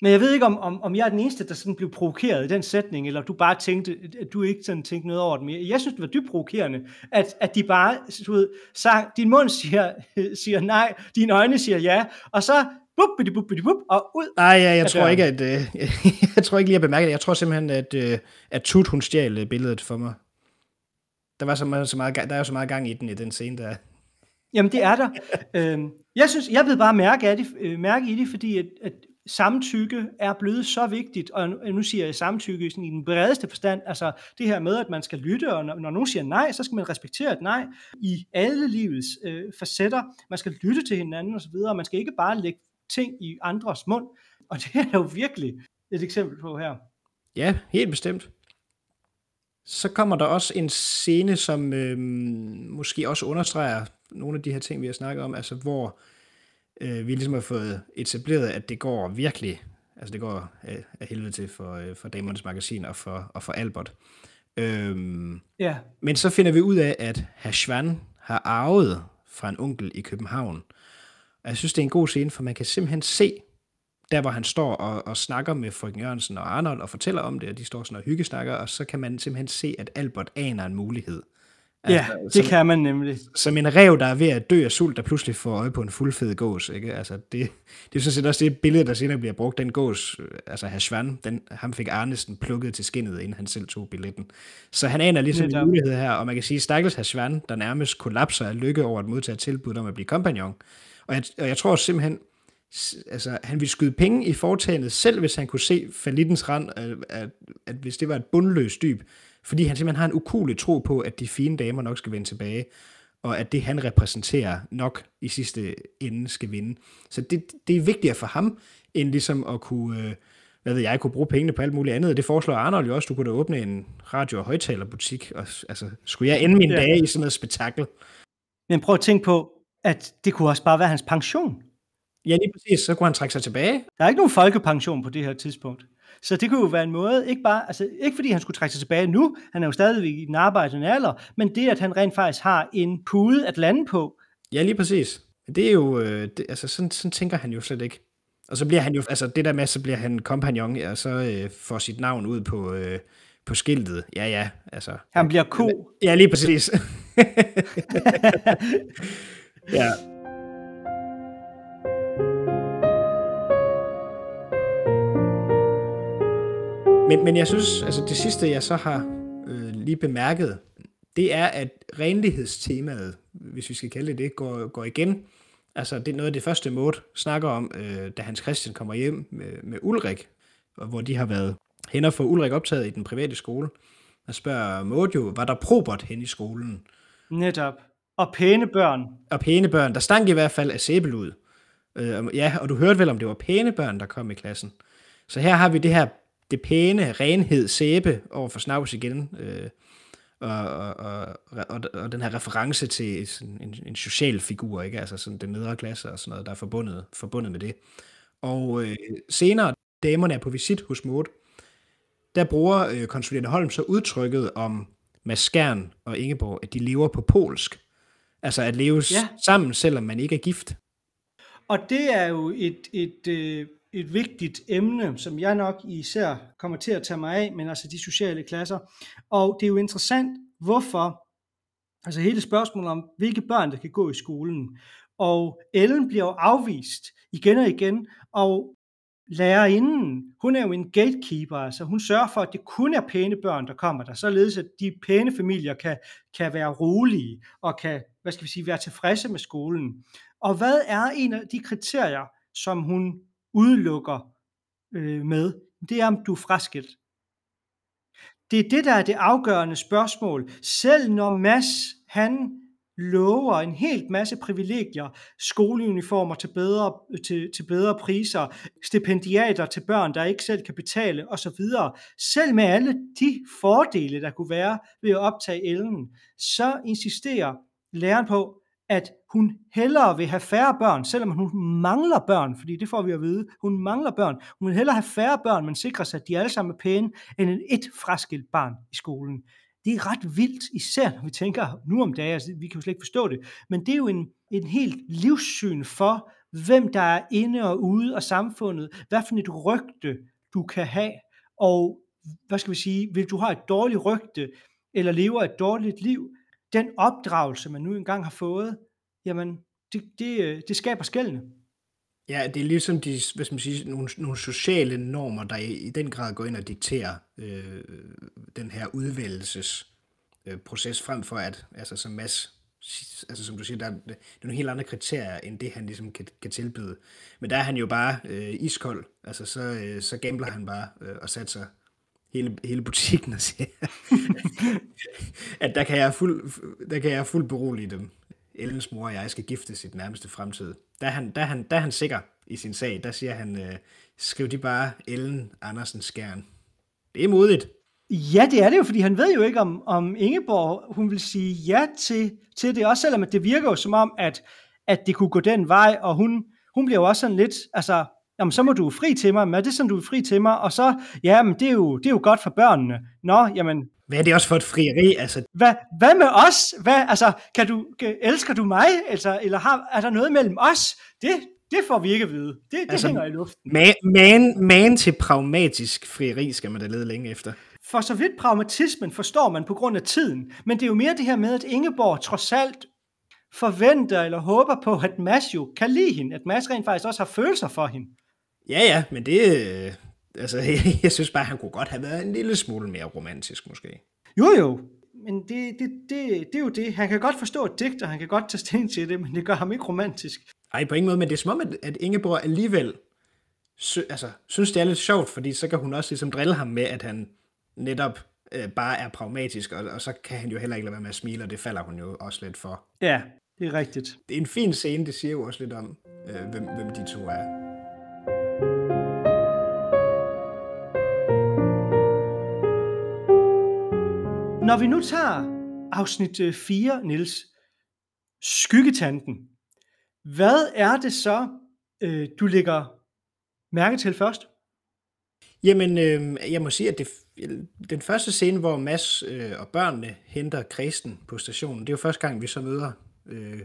Men jeg ved ikke, om, om, om jeg er den eneste, der sådan blev provokeret i den sætning, eller du bare tænkte, at du ikke sådan tænkte noget over det mere. Jeg synes, det var dybt provokerende, at, at de bare, du ved, sang, din mund siger, siger nej, dine øjne siger ja, og så bup, bup, bup, bup, og ud. Nej, ja, jeg tror ikke, at, øh, jeg tror ikke lige, at bemærke det. Jeg tror simpelthen, at, øh, at Tut, hun stjal øh, billedet for mig. Der, var så meget, så meget, der er jo så meget gang i den i den scene, der Jamen, det er der. øhm, jeg synes, jeg ved bare mærke, af det, øh, mærke i det, fordi at, at samtykke er blevet så vigtigt, og nu siger jeg samtykke sådan i den bredeste forstand, altså det her med, at man skal lytte, og når, når nogen siger nej, så skal man respektere et nej i alle livets øh, facetter. Man skal lytte til hinanden osv., og man skal ikke bare lægge ting i andres mund, og det er jo virkelig et eksempel på her. Ja, helt bestemt. Så kommer der også en scene, som øh, måske også understreger nogle af de her ting, vi har snakket om, altså hvor øh, vi ligesom har fået etableret, at det går virkelig, altså det går af, af helvede til for, øh, for Damernes Magasin og for, og for Albert. Øhm, ja. Men så finder vi ud af, at herr Schwan har arvet fra en onkel i København. Og jeg synes, det er en god scene, for man kan simpelthen se, der hvor han står og, og snakker med frøken Jørgensen og Arnold og fortæller om det, og de står sådan og hyggesnakker, og så kan man simpelthen se, at Albert aner en mulighed. Altså, ja, det som, kan man nemlig. Som en rev, der er ved at dø af sult, der pludselig får øje på en fuldfed gås. Ikke? Altså, det, det er sådan set også det billede, der senere bliver brugt. Den gås, altså herr Schwan, den, ham fik Arnesen plukket til skinnet, inden han selv tog billetten. Så han aner ligesom en mulighed her, og man kan sige, Stakkels herr Schwan, der nærmest kollapser af lykke over at modtage tilbud om at blive kompagnon. Og jeg, og jeg tror simpelthen, altså, han ville skyde penge i foretagendet, selv hvis han kunne se falittens rand, at, at, at hvis det var et bundløst dyb, fordi han simpelthen har en ukulig tro på, at de fine damer nok skal vende tilbage, og at det, han repræsenterer, nok i sidste ende skal vinde. Så det, det er vigtigere for ham, end ligesom at kunne, øh, hvad ved jeg, kunne bruge pengene på alt muligt andet. Det foreslår Arnold jo også, du kunne da åbne en radio- og højtalerbutik. Og, altså, skulle jeg ende mine ja. dage i sådan noget spektakel? Men prøv at tænke på, at det kunne også bare være hans pension. Ja, lige præcis. Så kunne han trække sig tilbage. Der er ikke nogen folkepension på det her tidspunkt. Så det kunne jo være en måde, ikke bare, altså ikke fordi han skulle trække sig tilbage nu, han er jo stadig i den arbejdende alder, men det, at han rent faktisk har en pude at lande på. Ja, lige præcis. Det er jo, øh, det, altså sådan, sådan tænker han jo slet ikke. Og så bliver han jo, altså det der med, så bliver han kompagnon, og så øh, får sit navn ud på, øh, på skiltet. Ja, ja, altså. Han bliver ko. Ja, lige præcis. ja. Men, men jeg synes, altså det sidste, jeg så har øh, lige bemærket, det er, at renlighedstemaet, hvis vi skal kalde det det, går, går igen. Altså det er noget af det første måde snakker om, øh, da Hans Christian kommer hjem med, med Ulrik, og hvor de har været hen og få Ulrik optaget i den private skole. Og spørger Maud jo, var der probert hen i skolen? Netop. Og pæne børn. Og pæne børn. Der stank i hvert fald af sæbelud. Øh, ja, og du hørte vel, om det var pæne børn, der kom i klassen. Så her har vi det her det pæne, renhed, sæbe over for snavs igen, øh, og, og, og, og, og den her reference til sådan en, en social figur, ikke? altså sådan den nedre klasse og sådan noget, der er forbundet, forbundet med det. Og øh, senere, damerne er på visit hos Maud, der bruger øh, konsulent Holm så udtrykket om Maskern og Ingeborg, at de lever på polsk. Altså at leve ja. sammen, selvom man ikke er gift. Og det er jo et, et, et, et vigtigt emne, som jeg nok især kommer til at tage mig af, men altså de sociale klasser. Og det er jo interessant, hvorfor, altså hele spørgsmålet om, hvilke børn, der kan gå i skolen. Og Ellen bliver jo afvist igen og igen, og lærerinden, hun er jo en gatekeeper, altså hun sørger for, at det kun er pæne børn, der kommer der, således at de pæne familier kan, kan være rolige og kan, hvad skal vi sige, være tilfredse med skolen. Og hvad er en af de kriterier, som hun udelukker øh, med? Det er, om du er fraskilt. Det er det, der er det afgørende spørgsmål. Selv når Mads, han lover en helt masse privilegier, skoleuniformer til bedre, til, til bedre priser, stipendiater til børn, der ikke selv kan betale osv. Selv med alle de fordele, der kunne være ved at optage Ellen, så insisterer læreren på, at hun hellere vil have færre børn, selvom hun mangler børn, fordi det får vi at vide, hun mangler børn. Hun vil hellere have færre børn, men sikrer sig, at de alle sammen er pæne, end et fraskilt barn i skolen. Det er ret vildt, især når vi tænker nu om dagen, altså, vi kan jo slet ikke forstå det, men det er jo en, en helt livssyn for, hvem der er inde og ude af samfundet, hvad for et rygte du kan have, og hvad skal vi sige, vil du have et dårligt rygte, eller lever et dårligt liv, den opdragelse, man nu engang har fået, jamen, det, det, øh, det skaber skældene. Ja, det er ligesom de, hvad skal man sige, nogle, nogle sociale normer, der i, i den grad går ind og dikterer øh, den her udvælgelsesproces, øh, frem for at, altså som Mads, altså som du siger, der er, der er nogle helt andre kriterier, end det han ligesom kan, kan tilbyde. Men der er han jo bare øh, iskold, altså så, øh, så gambler han bare øh, og satser hele, hele butikken og siger, at der kan jeg fuld, der kan jeg fuld berolige dem. Ellens mor og jeg skal gifte den nærmeste fremtid. Der er han, der er han, der er han sikker i sin sag. Der siger han, øh, skriv de bare Ellen Andersen Skjern. Det er modigt. Ja, det er det jo, fordi han ved jo ikke, om, om Ingeborg hun vil sige ja til, til det, også selvom det virker jo som om, at, at det kunne gå den vej, og hun, hun bliver jo også sådan lidt, altså, jamen så må du fri til mig, men er det sådan, du er fri til mig? Og så, ja, men det er jo, det er jo godt for børnene. Nå, jamen... Hvad er det også for et frieri? Altså... Hvad, hvad med os? Hvad, altså, kan du, elsker du mig? Altså, eller har, er der noget mellem os? Det, det får vi ikke at vide. Det, det altså, hænger i luften. Man, man, man til pragmatisk frieri skal man da lede længe efter. For så vidt pragmatismen forstår man på grund af tiden, men det er jo mere det her med, at Ingeborg trods alt forventer eller håber på, at Mads jo kan lide hende, at Mads rent faktisk også har følelser for hende. Ja, ja, men det, øh, altså, jeg synes bare, han kunne godt have været en lille smule mere romantisk, måske. Jo, jo, men det, det, det, det er jo det. Han kan godt forstå et digt, og han kan godt tage sten til det, men det gør ham ikke romantisk. Ej, på ingen måde, men det er som om, at, at Ingeborg alligevel sy, altså, synes, det er lidt sjovt, fordi så kan hun også ligesom drille ham med, at han netop øh, bare er pragmatisk, og, og så kan han jo heller ikke lade være med at smile, og det falder hun jo også lidt for. Ja, det er rigtigt. Det er en fin scene, det siger jo også lidt om, øh, hvem, hvem de to er. Når vi nu tager afsnit øh, 4, Niels, Nils, skyggetanten, hvad er det så, øh, du lægger mærke til først? Jamen, øh, jeg må sige, at det, den første scene, hvor Mads øh, og børnene henter Kristen på stationen, det er jo første gang, vi så møder øh,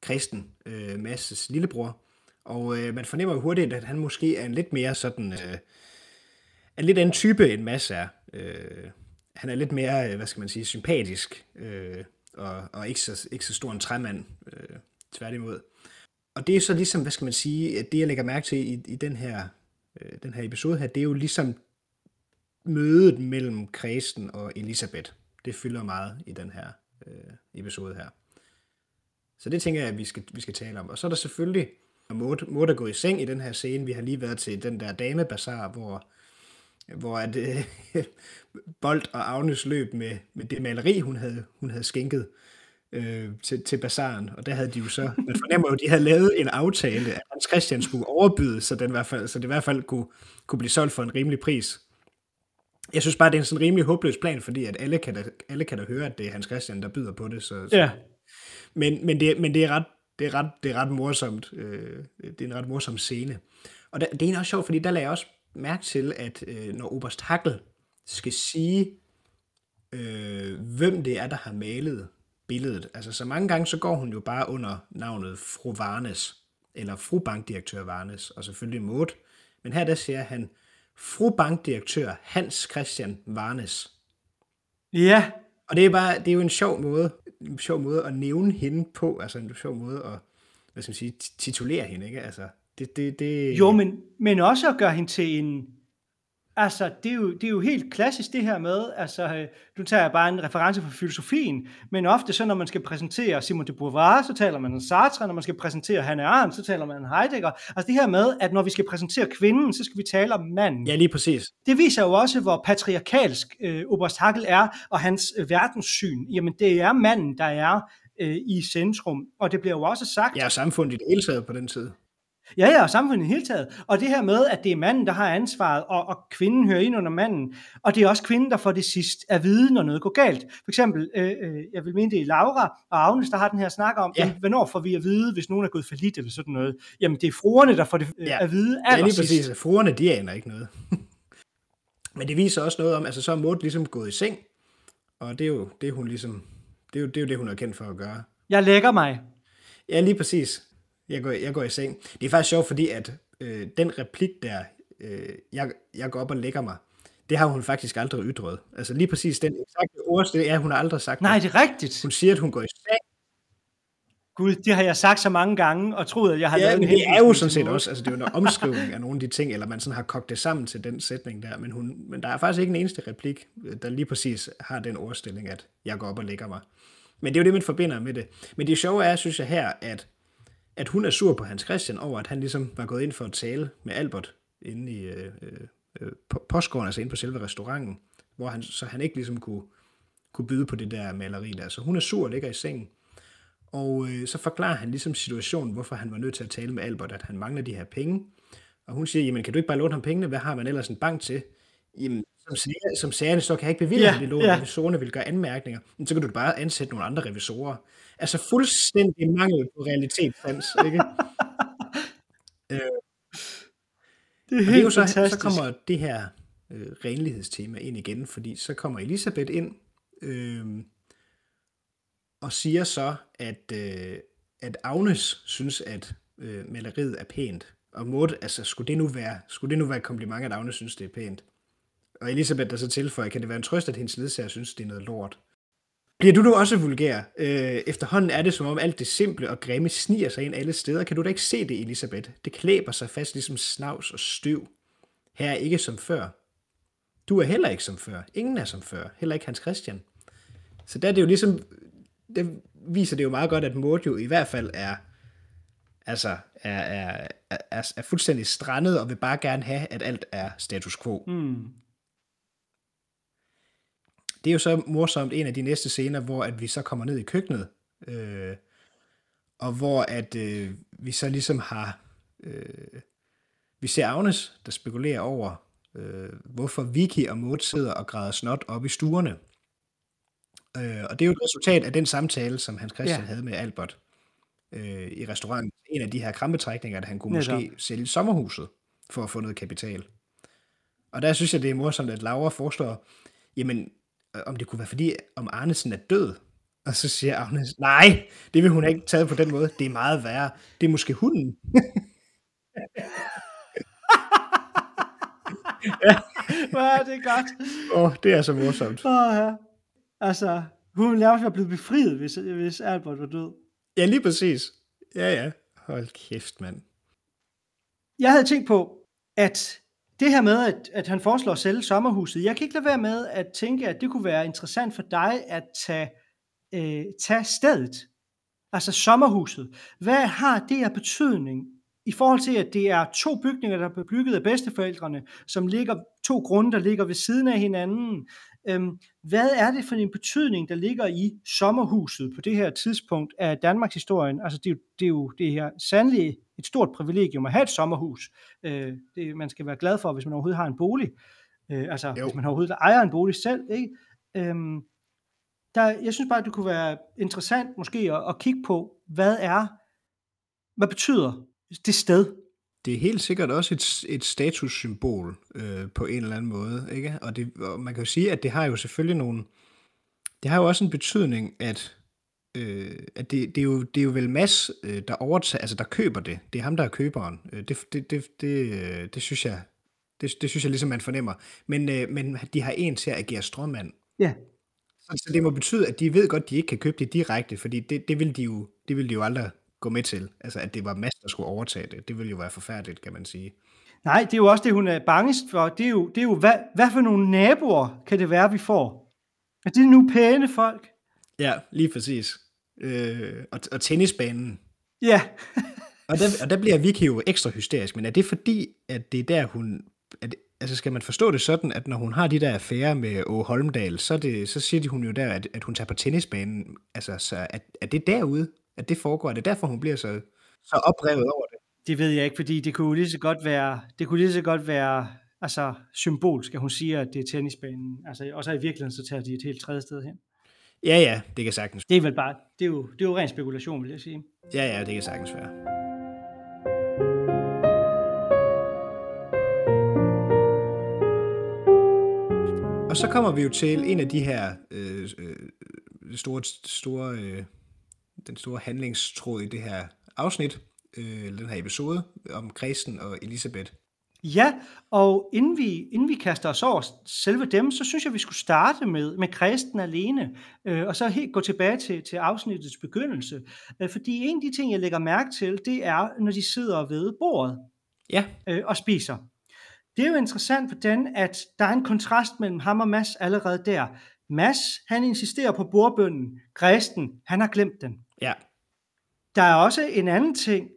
Kristen, øh, Mads' lillebror. Og øh, man fornemmer jo hurtigt, at han måske er en lidt mere sådan, øh, en lidt anden type, end Mads er. Øh, han er lidt mere, øh, hvad skal man sige, sympatisk, øh, og, og ikke, så, ikke så stor en træmand, øh, tværtimod. Og det er så ligesom, hvad skal man sige, det jeg lægger mærke til i, i den, her, øh, den her episode her, det er jo ligesom mødet mellem Kristen og Elisabeth. Det fylder meget i den her øh, episode her. Så det tænker jeg, at vi skal, vi skal tale om. Og så er der selvfølgelig Maud, der går i seng i den her scene. Vi har lige været til den der damebazar, hvor hvor at, øh, Bolt og Agnes løb med, med det maleri, hun havde, hun havde skænket øh, til, til bazaren, og der havde de jo så, man fornemmer jo, at de havde lavet en aftale, at Hans Christian skulle overbyde, så, den i hvert fald, så det i hvert fald kunne, kunne blive solgt for en rimelig pris. Jeg synes bare, det er en sådan rimelig håbløs plan, fordi at alle kan da, alle kan da høre, at det er Hans Christian, der byder på det. Så, så. Ja. Men, men, det, men det, er ret, det, er ret, det er ret morsomt. Øh, det er en ret morsom scene. Og der, det er også sjovt, fordi der lagde jeg også mærke til, at øh, når Oberst Hackel skal sige, øh, hvem det er, der har malet billedet. Altså så mange gange, så går hun jo bare under navnet Fru Varnes. eller fru bankdirektør Varnes, og selvfølgelig Maud. Men her der siger han, fru bankdirektør Hans Christian Varnes. Ja. Og det er, bare, det er jo en sjov måde, en sjov måde at nævne hende på, altså en sjov måde at hvad skal man sige, titulere hende, ikke? Altså, det, det, det... Jo, men, men også at gøre hende til en, Altså, det er, jo, det er jo helt klassisk det her med, altså, øh, nu tager bare en reference fra filosofien, men ofte så, når man skal præsentere Simon de Beauvoir, så taler man om Sartre, når man skal præsentere Hannah Arendt, så taler man om Heidegger. Altså det her med, at når vi skal præsentere kvinden, så skal vi tale om manden. Ja, lige præcis. Det viser jo også, hvor patriarkalsk øh, Oberst Hackel er, og hans øh, verdenssyn. Jamen, det er manden, der er øh, i centrum, og det bliver jo også sagt... Ja, samfundet i det hele taget på den tid. Ja, ja, og samfundet i hele taget. Og det her med, at det er manden, der har ansvaret, og, og kvinden hører ind under manden. Og det er også kvinden, der får det sidst at vide, når noget går galt. For eksempel, øh, øh, jeg vil mene det er Laura og Agnes, der har den her snak om, ja. hvornår får vi at vide, hvis nogen er gået for lidt eller sådan noget. Jamen, det er fruerne, der får det øh, ja. at vide Ja, lige præcis. Fruerne, de aner ikke noget. Men det viser også noget om, altså så er Maud ligesom gået i seng, og det er jo det, hun ligesom, det er jo det, er jo det hun er kendt for at gøre. Jeg lægger mig. Ja, lige præcis. Jeg går, jeg går i seng. Det er faktisk sjovt, fordi at øh, den replik der, øh, jeg, jeg går op og lægger mig, det har hun faktisk aldrig ytret. Altså lige præcis den eksakte ordstil, ja, hun har aldrig sagt Nej, det er rigtigt. Hun siger, at hun går i seng. Gud, det har jeg sagt så mange gange, og troet, at jeg har ja, lavet en det er jo sådan set også, altså det er jo en omskrivning af nogle af de ting, eller man sådan har kogt det sammen til den sætning der, men, hun, men der er faktisk ikke en eneste replik, der lige præcis har den ordstilling, at jeg går op og lægger mig. Men det er jo det, man forbinder med det. Men det sjove er, synes jeg her, at at hun er sur på Hans Christian over, at han ligesom var gået ind for at tale med Albert inde i øh, øh, postgården, altså inde på selve restauranten, hvor han, så han ikke ligesom kunne, kunne byde på det der maleri der. Så hun er sur og ligger i sengen. Og øh, så forklarer han ligesom situationen, hvorfor han var nødt til at tale med Albert, at han mangler de her penge. Og hun siger, jamen kan du ikke bare låne ham pengene? Hvad har man ellers en bank til? Jamen, som, sager, som sagerne står, kan jeg ikke bevilge ja, det lån, ja. revisorerne vil gøre anmærkninger. Men så kan du bare ansætte nogle andre revisorer. Altså fuldstændig mangel på realitetssans, ikke? øh, det er helt det er jo så, så kommer det her øh, renlighedstema ind igen, fordi så kommer Elisabeth ind øh, og siger så, at, øh, at Agnes synes, at øh, maleriet er pænt. Og måtte, altså, skulle det nu være, skulle det nu være et kompliment, at Agnes synes, det er pænt? Og Elisabeth der så tilføjer, kan det være en trøst, at hendes ledsager synes, det er noget lort? Bliver du nu også vulgær? Øh, efterhånden er det som om alt det simple og grimme sniger sig ind alle steder. Kan du da ikke se det, Elisabeth? Det klæber sig fast ligesom snavs og støv. Her er ikke som før. Du er heller ikke som før. Ingen er som før. Heller ikke Hans Christian. Så der er det jo ligesom, det viser det jo meget godt, at Maud jo i hvert fald er, altså, er, er, er, er fuldstændig strandet og vil bare gerne have, at alt er status quo. Mm. Det er jo så morsomt en af de næste scener, hvor at vi så kommer ned i køkkenet, øh, og hvor at øh, vi så ligesom har, øh, vi ser Agnes, der spekulerer over, øh, hvorfor Vicky og Maud sidder og græder snot op i stuerne. Øh, og det er jo et resultat af den samtale, som Hans Christian ja. havde med Albert øh, i restauranten. En af de her krampetrækninger, at han kunne Netop. måske sælge sommerhuset for at få noget kapital. Og der synes jeg, det er morsomt, at Laura forestår, jamen om det kunne være fordi, om Arnesen er død. Og så siger Agnes, nej, det vil hun ikke tage på den måde. Det er meget værre. Det er måske hunden. ja. Er det godt. Åh, oh, det er så morsomt. Oh, ja. Altså, hun ville nærmest være blevet befriet, hvis, hvis Albert var død. Ja, lige præcis. Ja, ja. Hold kæft, mand. Jeg havde tænkt på, at det her med, at, at han foreslår at sælge sommerhuset, jeg kan ikke lade være med at tænke, at det kunne være interessant for dig at tage, øh, tage stedet, altså sommerhuset. Hvad har det af betydning i forhold til, at det er to bygninger, der er bygget af bedsteforældrene, som ligger to grunde, der ligger ved siden af hinanden. Øhm, hvad er det for en betydning, der ligger i sommerhuset på det her tidspunkt af Danmarks historien? Altså det er jo, det er jo det her sandelig et stort privilegium at have et sommerhus. Øh, det, man skal være glad for, hvis man overhovedet har en bolig. Øh, altså jo. hvis man overhovedet ejer en bolig selv. Ikke? Øhm, der, jeg synes bare, at det kunne være interessant måske at, at kigge på, hvad er, hvad betyder det sted? Det er helt sikkert også et, et statussymbol øh, på en eller anden måde, ikke? Og, det, og man kan jo sige, at det har jo selvfølgelig nogle, det har jo også en betydning, at øh, at det, det, er jo, det er jo vel Mads, øh, der overtager, altså der køber det. Det er ham, der er køberen. Øh, det, det, det, det, øh, det synes jeg, det, det synes jeg ligesom, man fornemmer. Men, øh, men de har en til at agere stråmand. Ja. Så, så det må betyde, at de ved godt, at de ikke kan købe det direkte, fordi det, det, vil de jo, det vil de jo aldrig gå med til. Altså, at det var Mads, der skulle overtage det. Det ville jo være forfærdeligt, kan man sige. Nej, det er jo også det, hun er bangest for. Det er jo, det er jo hvad, hvad for nogle naboer kan det være, vi får? Er det nu pæne folk? Ja, lige præcis. Øh, og, og tennisbanen. Ja. og, der, og der bliver Vicky jo ekstra hysterisk, men er det fordi, at det er der, hun... Er det, altså skal man forstå det sådan, at når hun har de der affære med Åge Holmdal, så, det, så siger de hun jo der, at, at hun tager på tennisbanen. Altså, så er, er det derude, at det foregår? Er det derfor, hun bliver så, så oprevet over det? Det ved jeg ikke, fordi det kunne lige så godt være, det kunne lige så godt være altså symbolsk, at hun siger, at det er tennisbanen. Altså, og så i virkeligheden, så tager de et helt tredje sted hen. Ja, ja, det kan sagtens. Det er vel bare, det er jo, det er jo ren spekulation, vil jeg sige. Ja, ja, det kan sagtens være. Og så kommer vi jo til en af de her øh, øh, store, store, øh, den store handlingstråd i det her afsnit, øh, den her episode om Kristen og Elisabeth. Ja, og inden vi, inden vi kaster os over selve dem, så synes jeg, vi skulle starte med, med Kristen alene, øh, og så helt gå tilbage til, til afsnittets begyndelse. Øh, fordi en af de ting, jeg lægger mærke til, det er, når de sidder ved bordet ja. øh, og spiser. Det er jo interessant, hvordan at der er en kontrast mellem ham og Mads allerede der. Mads, han insisterer på bordbønden. Kristen, han har glemt den. Ja. Der er også en anden ting.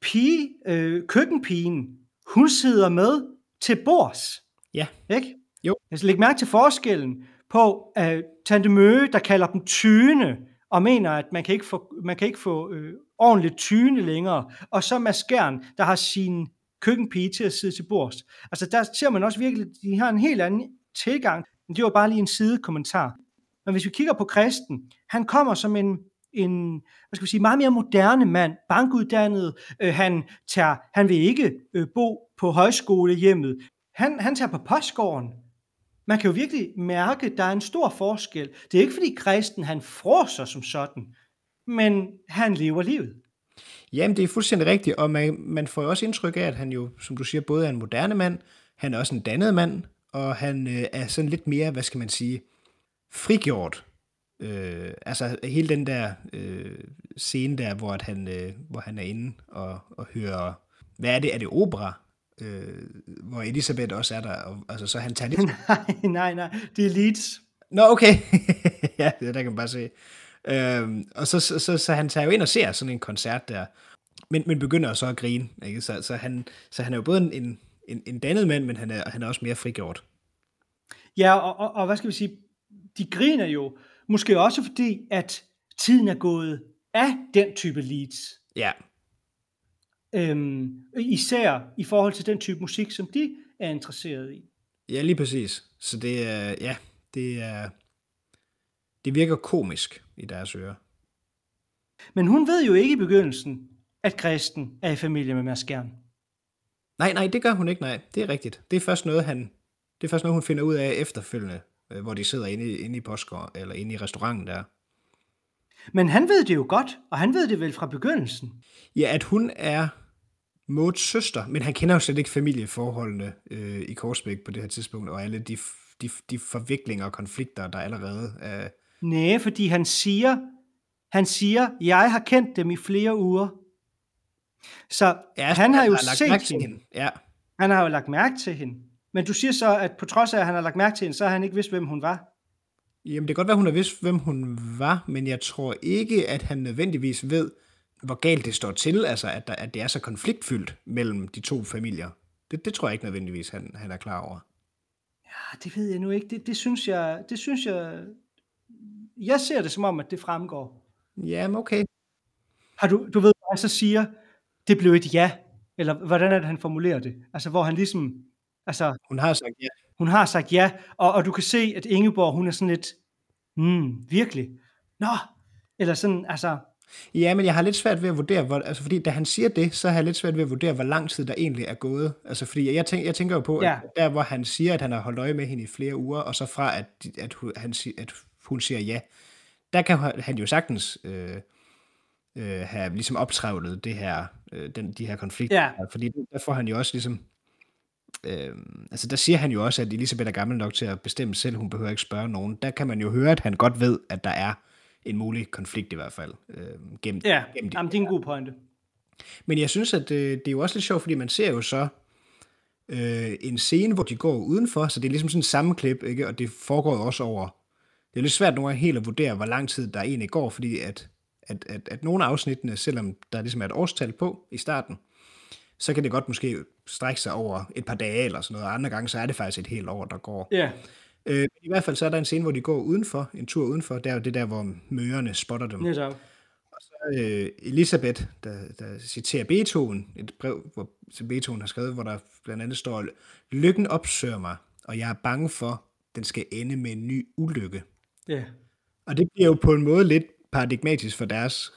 Pige, øh, køkkenpigen, hun sidder med til bords. Ja. Ikke? Jo. Skal lægge mærke til forskellen på uh, Tante Møge, der kalder dem tyne, og mener, at man kan ikke få, man kan ikke få øh, ordentligt tyne længere, og så Mads Gern, der har sin køkkenpige til at sidde til bords. Altså der ser man også virkelig, at de har en helt anden tilgang, men det var bare lige en sidekommentar. Men hvis vi kigger på Kristen, han kommer som en en hvad skal vi sige, meget mere moderne mand, bankuddannet, øh, han, tager, han vil ikke øh, bo på højskolehjemmet, han, han tager på postgården. Man kan jo virkelig mærke, at der er en stor forskel. Det er ikke fordi kristen han froser som sådan, men han lever livet. Jamen, det er fuldstændig rigtigt, og man, man får jo også indtryk af, at han jo, som du siger, både er en moderne mand, han er også en dannet mand, og han øh, er sådan lidt mere, hvad skal man sige, frigjort Øh, altså hele den der øh, scene der, hvor, at han, øh, hvor han er inde og, og hører, hvad er det? Er det opera? Øh, hvor Elisabeth også er der. Og, altså, så han tager lidt... nej, nej, nej. Det er Leeds. Nå, okay. ja, det der kan man bare se. Øh, og så, så, så, så han tager jo ind og ser sådan en koncert der, men, men begynder så at grine. Ikke? Så, så, han, så han er jo både en, en, en dannet mand, men han er, han er også mere frigjort. Ja, og, og, og hvad skal vi sige, de griner jo, Måske også fordi, at tiden er gået af den type leads. Ja. Øhm, især i forhold til den type musik, som de er interesseret i. Ja, lige præcis. Så det er, ja, det er, det virker komisk i deres ører. Men hun ved jo ikke i begyndelsen, at Kristen er i familie med Mads Gern. Nej, nej, det gør hun ikke, nej. Det er rigtigt. Det er først noget, han, det er først noget, hun finder ud af efterfølgende, øh, hvor de sidder inde, inde i Postgård, eller inde i restauranten der. Men han ved det jo godt, og han ved det vel fra begyndelsen. Ja, at hun er Mauds søster, men han kender jo slet ikke familieforholdene øh, i Korsbæk på det her tidspunkt, og alle de, de, de forviklinger og konflikter, der allerede er... Nej, fordi han siger, han siger, jeg har kendt dem i flere uger. Så ja, han har jo har set hende. hende. Ja. Han har jo lagt mærke til hende. Men du siger så, at på trods af, at han har lagt mærke til hende, så har han ikke vidst, hvem hun var. Jamen, det kan godt være, hun har vidst, hvem hun var, men jeg tror ikke, at han nødvendigvis ved, hvor galt det står til, altså at, der, at det er så konfliktfyldt mellem de to familier. Det, det tror jeg ikke nødvendigvis, han, han er klar over. Ja, det ved jeg nu ikke. Det, det, synes jeg, det synes jeg... Jeg ser det som om, at det fremgår. Jamen, okay. Har du, du ved, hvad jeg så siger, det blev et ja, eller hvordan er det, han formulerer det? Altså, hvor han ligesom Altså, hun har sagt ja. Hun har sagt ja, og, og du kan se, at Ingeborg, hun er sådan lidt, hmm, virkelig? Nå, eller sådan, altså... Ja, men jeg har lidt svært ved at vurdere, hvor, altså fordi da han siger det, så har jeg lidt svært ved at vurdere, hvor lang tid der egentlig er gået. Altså fordi jeg, tænker, jeg tænker jo på, ja. at der hvor han siger, at han har holdt øje med hende i flere uger, og så fra at, at, hun, han, at hun siger ja, der kan han jo sagtens øh, øh, have ligesom optrævlet det her, øh, den, de her konflikter. Ja. Fordi der får han jo også ligesom, øh, altså der siger han jo også, at Elisabeth er gammel nok til at bestemme selv, hun behøver ikke spørge nogen. Der kan man jo høre, at han godt ved, at der er en mulig konflikt i hvert fald. Øh, gennem, Ja, gennem de Jamen, det er en god pointe. men jeg synes, at øh, det er jo også lidt sjovt, fordi man ser jo så øh, en scene, hvor de går udenfor, så det er ligesom sådan en sammenklip, ikke? og det foregår jo også over. Det er lidt svært nogle gange helt at vurdere, hvor lang tid der egentlig går, fordi at, at, at, at nogle af afsnittene, selvom der ligesom er et årstal på i starten, så kan det godt måske strække sig over et par dage eller sådan noget, og andre gange så er det faktisk et helt år, der går. Ja, Øh, men I hvert fald så er der en scene, hvor de går udenfor, en tur udenfor, der er jo det der, hvor møerne spotter dem. netop. øh, Elisabeth, der, der citerer Beethoven, et brev, hvor, som Beethoven har skrevet, hvor der blandt andet står, Lykken opsøger mig, og jeg er bange for, den skal ende med en ny ulykke. Ja, Og det bliver jo på en måde lidt paradigmatisk for deres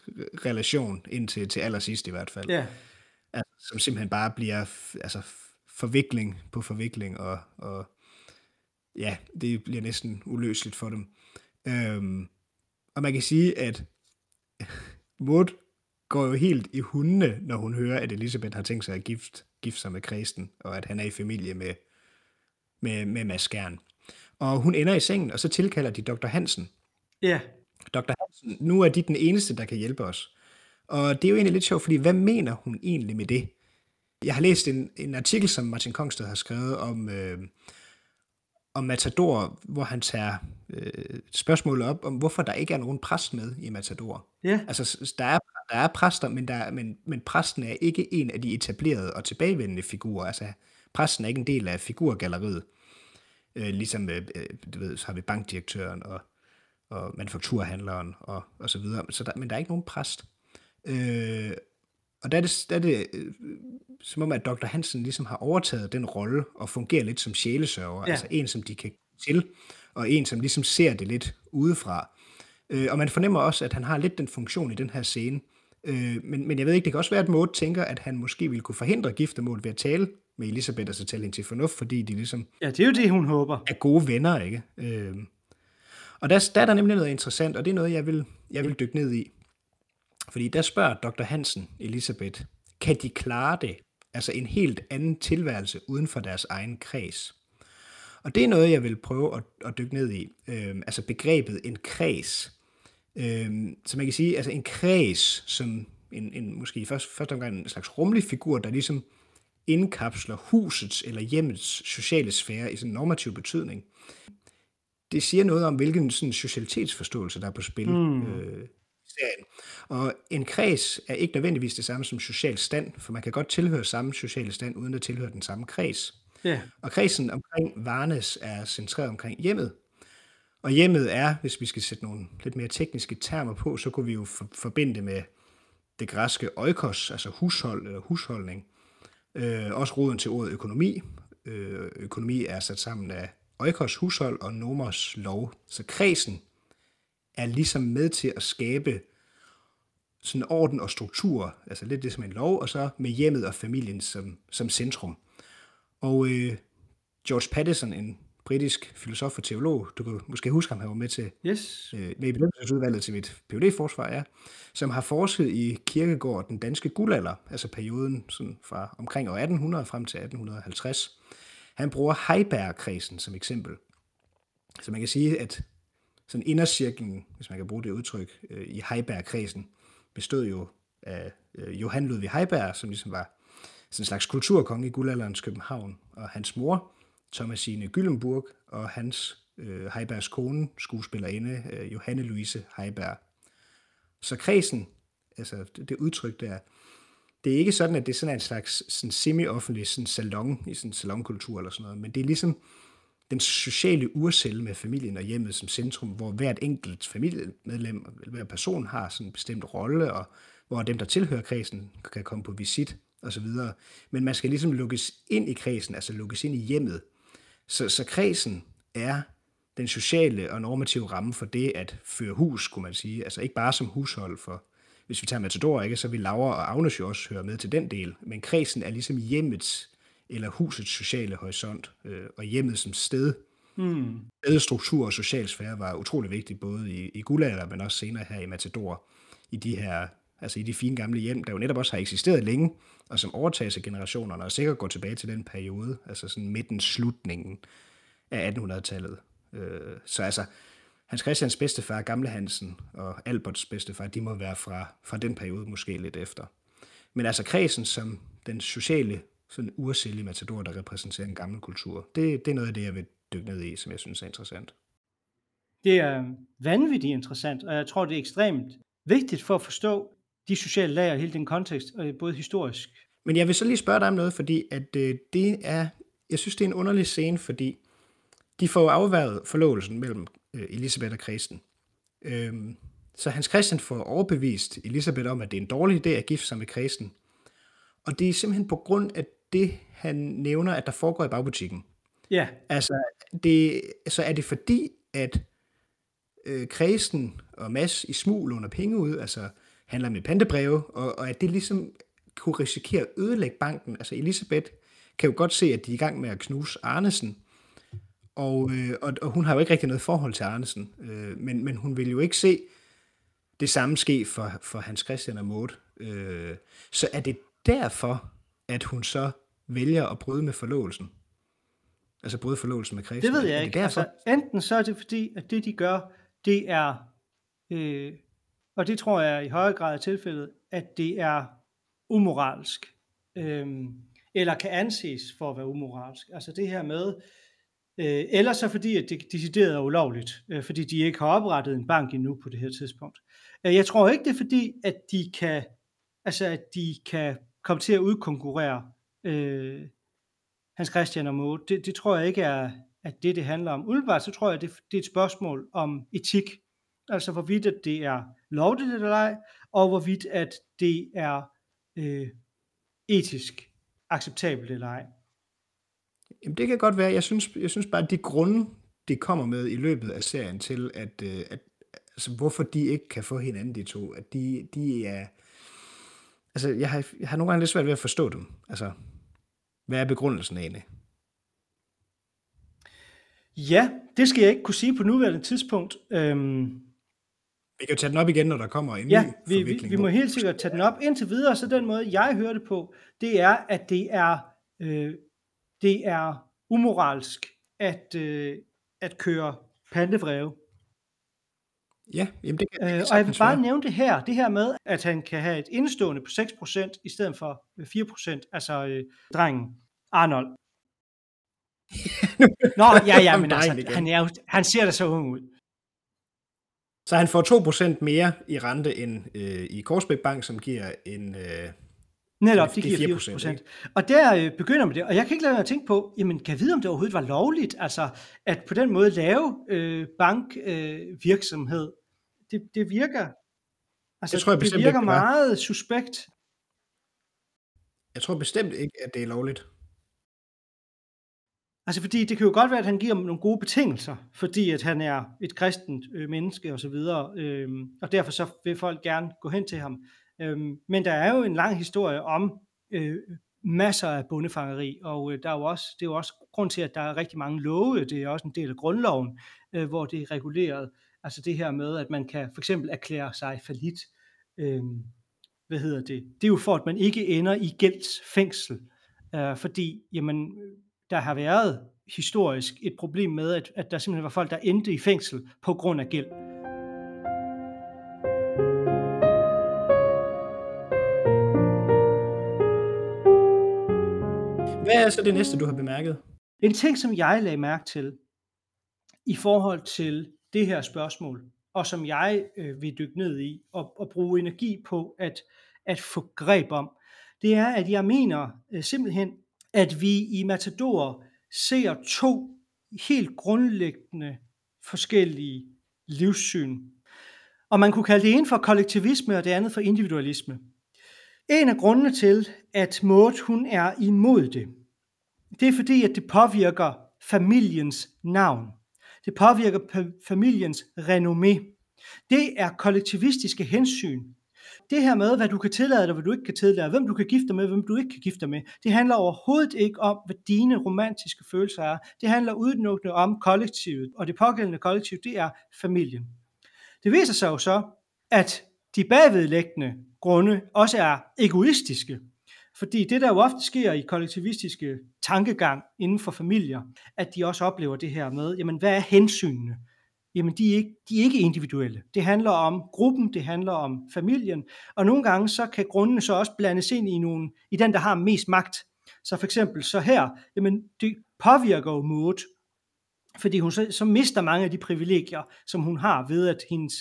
relation, indtil til allersidst i hvert fald. ja, Altså, som simpelthen bare bliver altså, forvikling på forvikling, og, og ja, det bliver næsten uløseligt for dem. Øhm, og man kan sige, at Maud går jo helt i hundene, når hun hører, at Elisabeth har tænkt sig at gift, gifte sig med Kristen, og at han er i familie med, med, med Mads Skjern. Og hun ender i sengen, og så tilkalder de Dr. Hansen. ja, Dr. Hansen, nu er de den eneste, der kan hjælpe os. Og det er jo egentlig lidt sjovt, fordi hvad mener hun egentlig med det? Jeg har læst en, en artikel, som Martin Kongsted har skrevet om, øh, om Matador, hvor han tager øh, spørgsmålet op om, hvorfor der ikke er nogen præst med i Matador. ja, Altså, der er, der er præster, men, der, er- men, men præsten er ikke en af de etablerede og tilbagevendende figurer. Altså, præsten er ikke en del af figurgalleriet. Øh, ligesom, øh, øh, du ved, så har vi bankdirektøren og, og manufakturhandleren og, og så videre. Så der, men der er ikke nogen præst. Øh, og der er det, der er det øh, som om, at Dr. Hansen ligesom har overtaget den rolle og fungerer lidt som sjælesørger. Ja. Altså en, som de kan til, og en, som ligesom ser det lidt udefra. Øh, og man fornemmer også, at han har lidt den funktion i den her scene. Øh, men, men jeg ved ikke, det kan også være, at Maud tænker, at han måske ville kunne forhindre giftermålet ved at tale med Elisabeth og så tale hende til fornuft, fordi de ligesom ja, det er jo det, hun håber. er gode venner, ikke? Øh, og der, der er der nemlig noget interessant, og det er noget, jeg vil, jeg vil dykke ned i. Fordi der spørger Dr. Hansen Elisabeth, kan de klare det? Altså en helt anden tilværelse uden for deres egen kreds. Og det er noget, jeg vil prøve at, at dykke ned i. Øhm, altså begrebet en kreds. Øhm, så man kan sige, altså en kreds, som en, en måske i første, første omgang en slags rummelig figur, der ligesom indkapsler husets eller hjemmets sociale sfære i sådan en normativ betydning. Det siger noget om, hvilken sådan socialitetsforståelse, der er på spil mm. øh, serien. Og en kreds er ikke nødvendigvis det samme som social stand, for man kan godt tilhøre samme sociale stand, uden at tilhøre den samme kreds. Ja, Og kredsen omkring Varnes er centreret omkring hjemmet. Og hjemmet er, hvis vi skal sætte nogle lidt mere tekniske termer på, så kunne vi jo for, forbinde det med det græske oikos, altså hushold eller husholdning. Øh, også roden til ordet økonomi. Øh, økonomi er sat sammen af oikos, hushold og nomos lov. Så kredsen er ligesom med til at skabe sådan orden og struktur, altså lidt det som en lov, og så med hjemmet og familien som, som centrum. Og øh, George Patterson, en britisk filosof og teolog, du kan måske huske ham, han var med til yes. øh, med i bedømmelsesudvalget til mit phd forsvar ja, som har forsket i kirkegård den danske guldalder, altså perioden sådan fra omkring år 1800 frem til 1850. Han bruger Heiberg-kredsen som eksempel. Så man kan sige, at sådan indercirklen, hvis man kan bruge det udtryk, øh, i Heiberg-kredsen, bestod jo af øh, Johan Ludvig Heiberg, som ligesom var sådan en slags kulturkonge i guldalderens København, og hans mor, Thomasine Gyllenburg, og hans øh, Heibergs kone, skuespillerinde, øh, Johanne Louise Heiberg. Så kredsen, altså det, det udtryk der, det er ikke sådan, at det er sådan en slags sådan semi-offentlig sådan salon i sådan en salonkultur eller sådan noget, men det er ligesom den sociale urcelle med familien og hjemmet som centrum, hvor hvert enkelt familiemedlem, eller hver person har sådan en bestemt rolle, og hvor dem, der tilhører kredsen, kan komme på visit og så videre. Men man skal ligesom lukkes ind i kredsen, altså lukkes ind i hjemmet. Så, så kredsen er den sociale og normative ramme for det at føre hus, kunne man sige. Altså ikke bare som hushold for, hvis vi tager Matador, ikke, så vil Laura og Agnes jo også høre med til den del. Men kredsen er ligesom hjemmets eller husets sociale horisont, øh, og hjemmet som sted Mm. Struktur og social sfære var utrolig vigtigt, både i, i guldalder, men også senere her i Matador, i de her altså i de fine gamle hjem, der jo netop også har eksisteret længe, og som overtages af generationerne, og sikkert går tilbage til den periode, altså sådan midten, slutningen af 1800-tallet. Øh, så altså, Hans Christians bedstefar, Gamle Hansen, og Alberts bedstefar, de må være fra, fra den periode måske lidt efter. Men altså kredsen som den sociale, sådan ursælge matador, der repræsenterer en gammel kultur, det, det er noget af det, jeg vil dykke ned i, som jeg synes er interessant. Det er vanvittigt interessant, og jeg tror, det er ekstremt vigtigt for at forstå de sociale lag og hele den kontekst, både historisk. Men jeg vil så lige spørge dig om noget, fordi at øh, det er, jeg synes, det er en underlig scene, fordi de får afværet forlovelsen mellem øh, Elisabeth og Kristen. Øhm, så Hans Christian får overbevist Elisabeth om, at det er en dårlig idé at gifte sig med Kristen. Og det er simpelthen på grund af det, han nævner, at der foregår i bagbutikken. Ja. Altså, det, så er det fordi, at øh, Kristen og Mads i smug låner penge ud, altså handler med pantebreve, og, og at det ligesom kunne risikere at ødelægge banken. Altså Elisabeth kan jo godt se, at de er i gang med at knuse Arnesen, og, øh, og, og hun har jo ikke rigtig noget forhold til Arnesen, øh, men, men hun vil jo ikke se det samme ske for, for Hans Christian og Maud. Øh, så er det derfor, at hun så vælger at bryde med forlovelsen? Altså bryde forlovelsen med Christian? Det ved jeg ikke. Altså, enten så er det fordi, at det de gør, det er, øh, og det tror jeg i højere grad er tilfældet, at det er umoralsk, øh, eller kan anses for at være umoralsk. Altså det her med, øh, eller så fordi, at det decideret er ulovligt, øh, fordi de ikke har oprettet en bank endnu på det her tidspunkt. Øh, jeg tror ikke, det er fordi, at de kan, altså at de kan komme til at udkonkurrere øh, Hans Christian og Måde, Det, det tror jeg ikke er at det, det handler om. Udebart så tror jeg, det, det er et spørgsmål om etik. Altså hvorvidt at det er lovligt eller ej, og hvorvidt at det er øh, etisk acceptabelt eller ej. Jamen det kan godt være. Jeg synes, jeg synes bare, at de grunde, det kommer med i løbet af serien til, at, øh, at altså, hvorfor de ikke kan få hinanden, de to, at de, de er... Altså, jeg har, jeg har nogle gange lidt svært ved at forstå dem. Altså, hvad er begrundelsen egentlig? Ja, det skal jeg ikke kunne sige på nuværende tidspunkt. Øhm, vi kan jo tage den op igen, når der kommer en ja, ny vi, vi, vi må helt sikkert tage den op. Indtil videre, så den måde, jeg hører det på, det er, at det er, øh, det er umoralsk at, øh, at køre pandevreve. Ja, jamen det kan øh, Og jeg vil bare nævne det her, det her med, at han kan have et indstående på 6% i stedet for 4%, altså øh, drengen Arnold. Nå, ja, ja, men altså, han, er jo, han ser da så ung ud. Så han får 2% mere i rente end øh, i Korsbæk Bank, som giver en... Øh, Netop, det giver 4%. procent. Og der øh, begynder man det, og jeg kan ikke lade mig at tænke på, jamen kan jeg vide, om det overhovedet var lovligt, altså at på den måde lave øh, bankvirksomhed, øh, det, det virker, altså jeg tror, jeg det virker ikke, meget suspekt. Jeg tror bestemt ikke, at det er lovligt. Altså fordi det kan jo godt være, at han giver nogle gode betingelser, fordi at han er et kristent øh, menneske og så videre, øh, og derfor så vil folk gerne gå hen til ham. Øh, men der er jo en lang historie om øh, masser af bondefangeri, og øh, der er jo også, det er jo også grund til, at der er rigtig mange love, det er også en del af grundloven, øh, hvor det er reguleret, altså det her med, at man kan for eksempel erklære sig falit, øh, hvad hedder det, det er jo for, at man ikke ender i gældsfængsel, øh, fordi jamen, der har været historisk et problem med, at, at der simpelthen var folk, der endte i fængsel på grund af gæld. Hvad er så det næste, du har bemærket? En ting, som jeg lagde mærke til i forhold til det her spørgsmål, og som jeg øh, vil dykke ned i og, og bruge energi på at, at få greb om, det er, at jeg mener øh, simpelthen, at vi i Matador ser to helt grundlæggende forskellige livssyn. Og man kunne kalde det ene for kollektivisme, og det andet for individualisme. En af grundene til, at Maud hun er imod det, det er fordi, at det påvirker familiens navn. Det påvirker familiens renommé. Det er kollektivistiske hensyn, Det her med, hvad du kan tillade dig, hvad du ikke kan tillade dig, hvem du kan gifte dig med, hvem du ikke kan gifte dig med, det handler overhovedet ikke om, hvad dine romantiske følelser er. Det handler udelukkende om kollektivet, og det pågældende kollektiv, det er familien. Det viser sig jo så, at de bagvedlæggende grunde også er egoistiske. Fordi det, der jo ofte sker i kollektivistiske tankegang inden for familier, at de også oplever det her med, jamen hvad er hensynene? Jamen de er, ikke, de er ikke individuelle. Det handler om gruppen, det handler om familien, og nogle gange så kan grundene så også blandes ind i, nogle, i den, der har mest magt. Så for eksempel så her, jamen det påvirker jo Maud, fordi hun så, så mister mange af de privilegier, som hun har ved, at hendes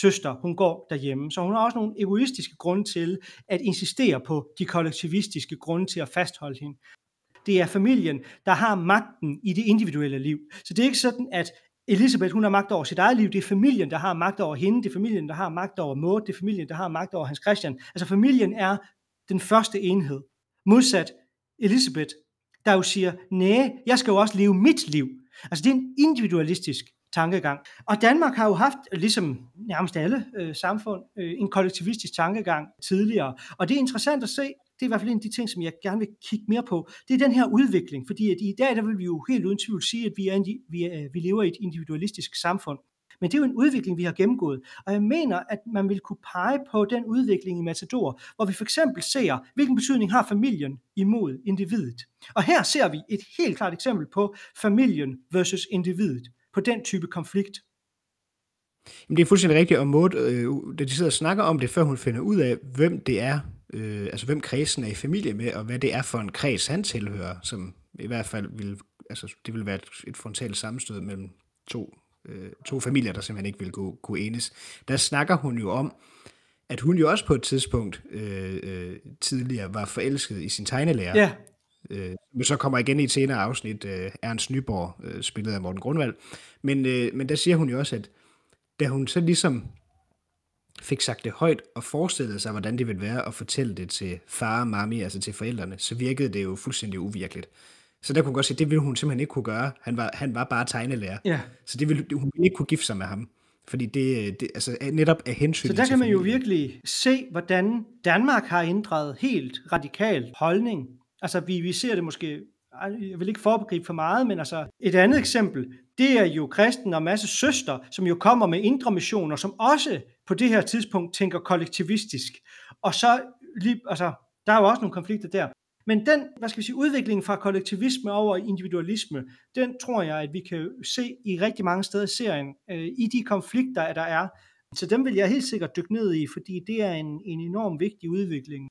søster, hun går derhjemme. Så hun har også nogle egoistiske grunde til at insistere på de kollektivistiske grunde til at fastholde hende. Det er familien, der har magten i det individuelle liv. Så det er ikke sådan, at Elisabeth, hun har magt over sit eget liv. Det er familien, der har magt over hende. Det er familien, der har magt over Maud. Det er familien, der har magt over Hans Christian. Altså familien er den første enhed. Modsat Elisabeth, der jo siger, nej, jeg skal jo også leve mit liv. Altså det er en individualistisk tankegang. Og Danmark har jo haft, ligesom nærmest alle øh, samfund, øh, en kollektivistisk tankegang tidligere. Og det er interessant at se, det er i hvert fald en af de ting, som jeg gerne vil kigge mere på, det er den her udvikling, fordi at i dag der vil vi jo helt uden tvivl sige, at vi, er en, vi, er, vi lever i et individualistisk samfund. Men det er jo en udvikling, vi har gennemgået. Og jeg mener, at man vil kunne pege på den udvikling i Matador, hvor vi for eksempel ser, hvilken betydning har familien imod individet. Og her ser vi et helt klart eksempel på familien versus individet på den type konflikt. Jamen, det er fuldstændig rigtigt, og Maud, øh, da de sidder og snakker om det, før hun finder ud af, hvem det er, øh, altså hvem kredsen er i familie med, og hvad det er for en kreds, han tilhører, som i hvert fald vil, altså det vil være et, et frontalt sammenstød mellem to, øh, to familier, der simpelthen ikke vil gå, gå enes. Der snakker hun jo om, at hun jo også på et tidspunkt øh, øh, tidligere var forelsket i sin tegnelærer. Ja. Øh, så kommer igen i et senere afsnit, øh, Ernst Nyborg, øh, spillet af Morten Grundvald. Men, øh, men der siger hun jo også, at da hun så ligesom fik sagt det højt og forestillede sig, hvordan det ville være at fortælle det til far og mami, altså til forældrene, så virkede det jo fuldstændig uvirkeligt. Så der kunne hun godt sige, at det ville hun simpelthen ikke kunne gøre. Han var, han var bare tegnelærer. Ja. Så det ville, hun ville ikke kunne gifte sig med ham. Fordi det, det altså netop af hensyn Så der kan man jo virkelig se, hvordan Danmark har ændret helt radikalt holdning Altså, vi, vi ser det måske, jeg vil ikke forbegribe for meget, men altså, et andet eksempel, det er jo kristen og masse søster, som jo kommer med indre missioner, som også på det her tidspunkt tænker kollektivistisk. Og så, lige, altså, der er jo også nogle konflikter der. Men den, hvad skal vi sige, udvikling fra kollektivisme over individualisme, den tror jeg, at vi kan se i rigtig mange steder i serien, øh, i de konflikter, der er. Så dem vil jeg helt sikkert dykke ned i, fordi det er en, en enorm vigtig udvikling.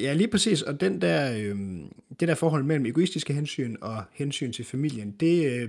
Ja, lige præcis. Og den der, øh, det der forhold mellem egoistiske hensyn og hensyn til familien, det, øh,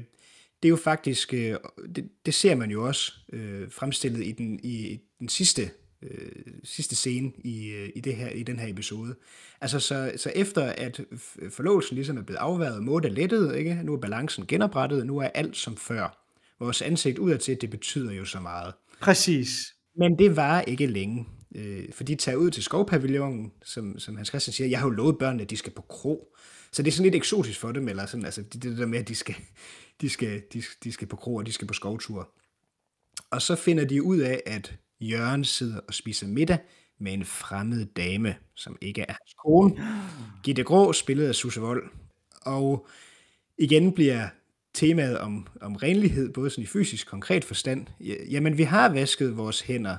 det er jo faktisk, øh, det, det ser man jo også øh, fremstillet i den, i den sidste, øh, sidste scene i, øh, i, det her, i den her episode. Altså, så, så efter at forlovelsen ligesom er blevet afværet, måde er lettet, ikke? nu er balancen genoprettet, nu er alt som før. Vores ansigt udadtil, det betyder jo så meget. Præcis. Men det var ikke længe. Øh, for de tager ud til skovpavillonen, som, som Hans Christian siger, jeg har jo lovet børnene, at de skal på kro. Så det er sådan lidt eksotisk for dem, eller sådan, altså det, det der med, at de skal, de skal, de, de skal på kro, og de skal på skovtur. Og så finder de ud af, at Jørgen sidder og spiser middag med en fremmed dame, som ikke er hans kone. Gitte Grå, spillet af Susse Vold. Og igen bliver temaet om, om renlighed, både sådan i fysisk konkret forstand. Jamen, vi har vasket vores hænder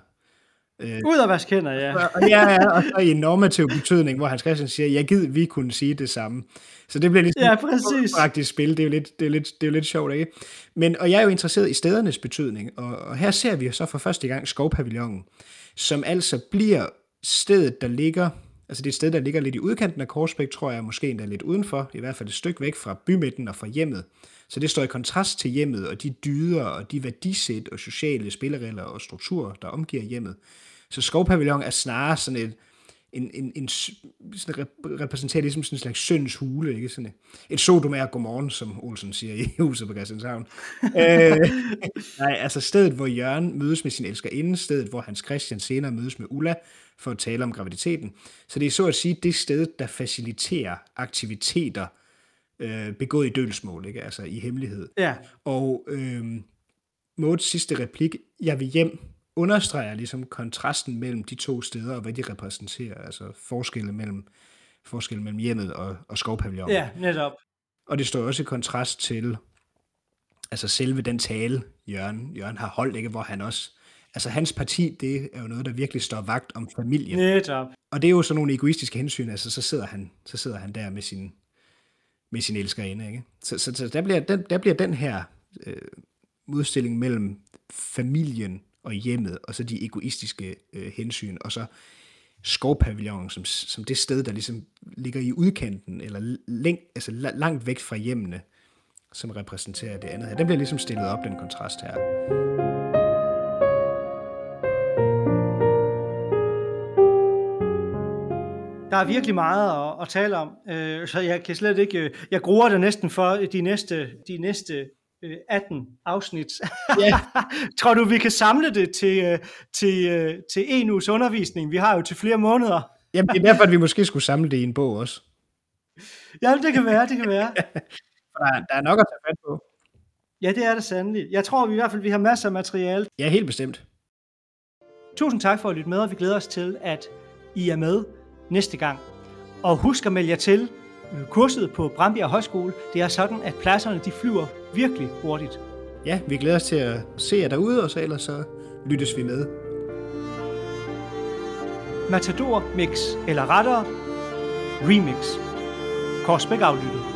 Øh, Ud af vaske hænder, ja. Og, ja, og så i normativ betydning, hvor Hans Christian siger, jeg gider, vi kunne sige det samme. Så det bliver ligesom ja, præcis. praktisk spil, det er, jo lidt, det, er lidt, det er jo lidt sjovt, ikke? Men, og jeg er jo interesseret i stedernes betydning, og, og her ser vi så for første gang skovpavillonen, som altså bliver stedet, der ligger, altså det er et sted, der ligger lidt i udkanten af Korsbæk, tror jeg, måske endda lidt udenfor, i hvert fald et stykke væk fra bymidten og fra hjemmet. Så det står i kontrast til hjemmet og de dyder og de værdisæt og sociale spilleregler og strukturer, der omgiver hjemmet. Så skovpavillon er snarere sådan et, en, en, en sådan repræsenterer ligesom sådan en slags søns hule, ikke? Sådan et, et sodom er godmorgen, som Olsen siger i huset på Christianshavn. øh, nej, altså stedet, hvor Jørgen mødes med sin elskerinde, stedet, hvor Hans Christian senere mødes med Ulla for at tale om graviditeten. Så det er så at sige det sted, der faciliterer aktiviteter øh, begået i dølsmål, ikke? altså i hemmelighed. Ja. Og øh, Mauds sidste replik, jeg vil hjem, understreger ligesom kontrasten mellem de to steder, og hvad de repræsenterer, altså forskelle mellem, forskelle mellem hjemmet og, og skovpavillonen. Ja, netop. Og det står også i kontrast til altså selve den tale, Jørgen, Jørgen har holdt, ikke, hvor han også altså hans parti, det er jo noget, der virkelig står vagt om familien. Netop. Og det er jo sådan nogle egoistiske hensyn, altså så sidder han, så sidder han der med sin, med sin elskerinde, ikke? Så, så, så der, bliver den, der bliver den her øh, modstilling mellem familien og hjemmet, og så de egoistiske øh, hensyn, og så skovpavillonen som, som det sted, der ligesom ligger i udkanten, eller læng, altså langt væk fra hjemmene, som repræsenterer det andet her. Den bliver ligesom stillet op, den kontrast her. Der er virkelig meget at, at tale om, øh, så jeg kan slet ikke, øh, jeg gruer det næsten for de næste, de næste 18 øh, afsnit. Yeah. Tror du, vi kan samle det til, til, til en uges undervisning? Vi har jo til flere måneder. Jamen, det er derfor, at vi måske skulle samle det i en bog også. Ja, det kan være, det kan være. der, der er nok at tage fat på. Ja, det er det sandelig. Jeg tror vi i hvert fald, vi har masser af materiale. Ja, helt bestemt. Tusind tak for at lytte med, og vi glæder os til, at I er med næste gang. Og husk at melde jer til øh, kurset på Brandbjerg Højskole. Det er sådan, at pladserne de flyver virkelig hurtigt. Ja, vi glæder os til at se jer derude, og så ellers så lyttes vi med. Matador Mix, eller rettere Remix. Korsbæk aflyttet.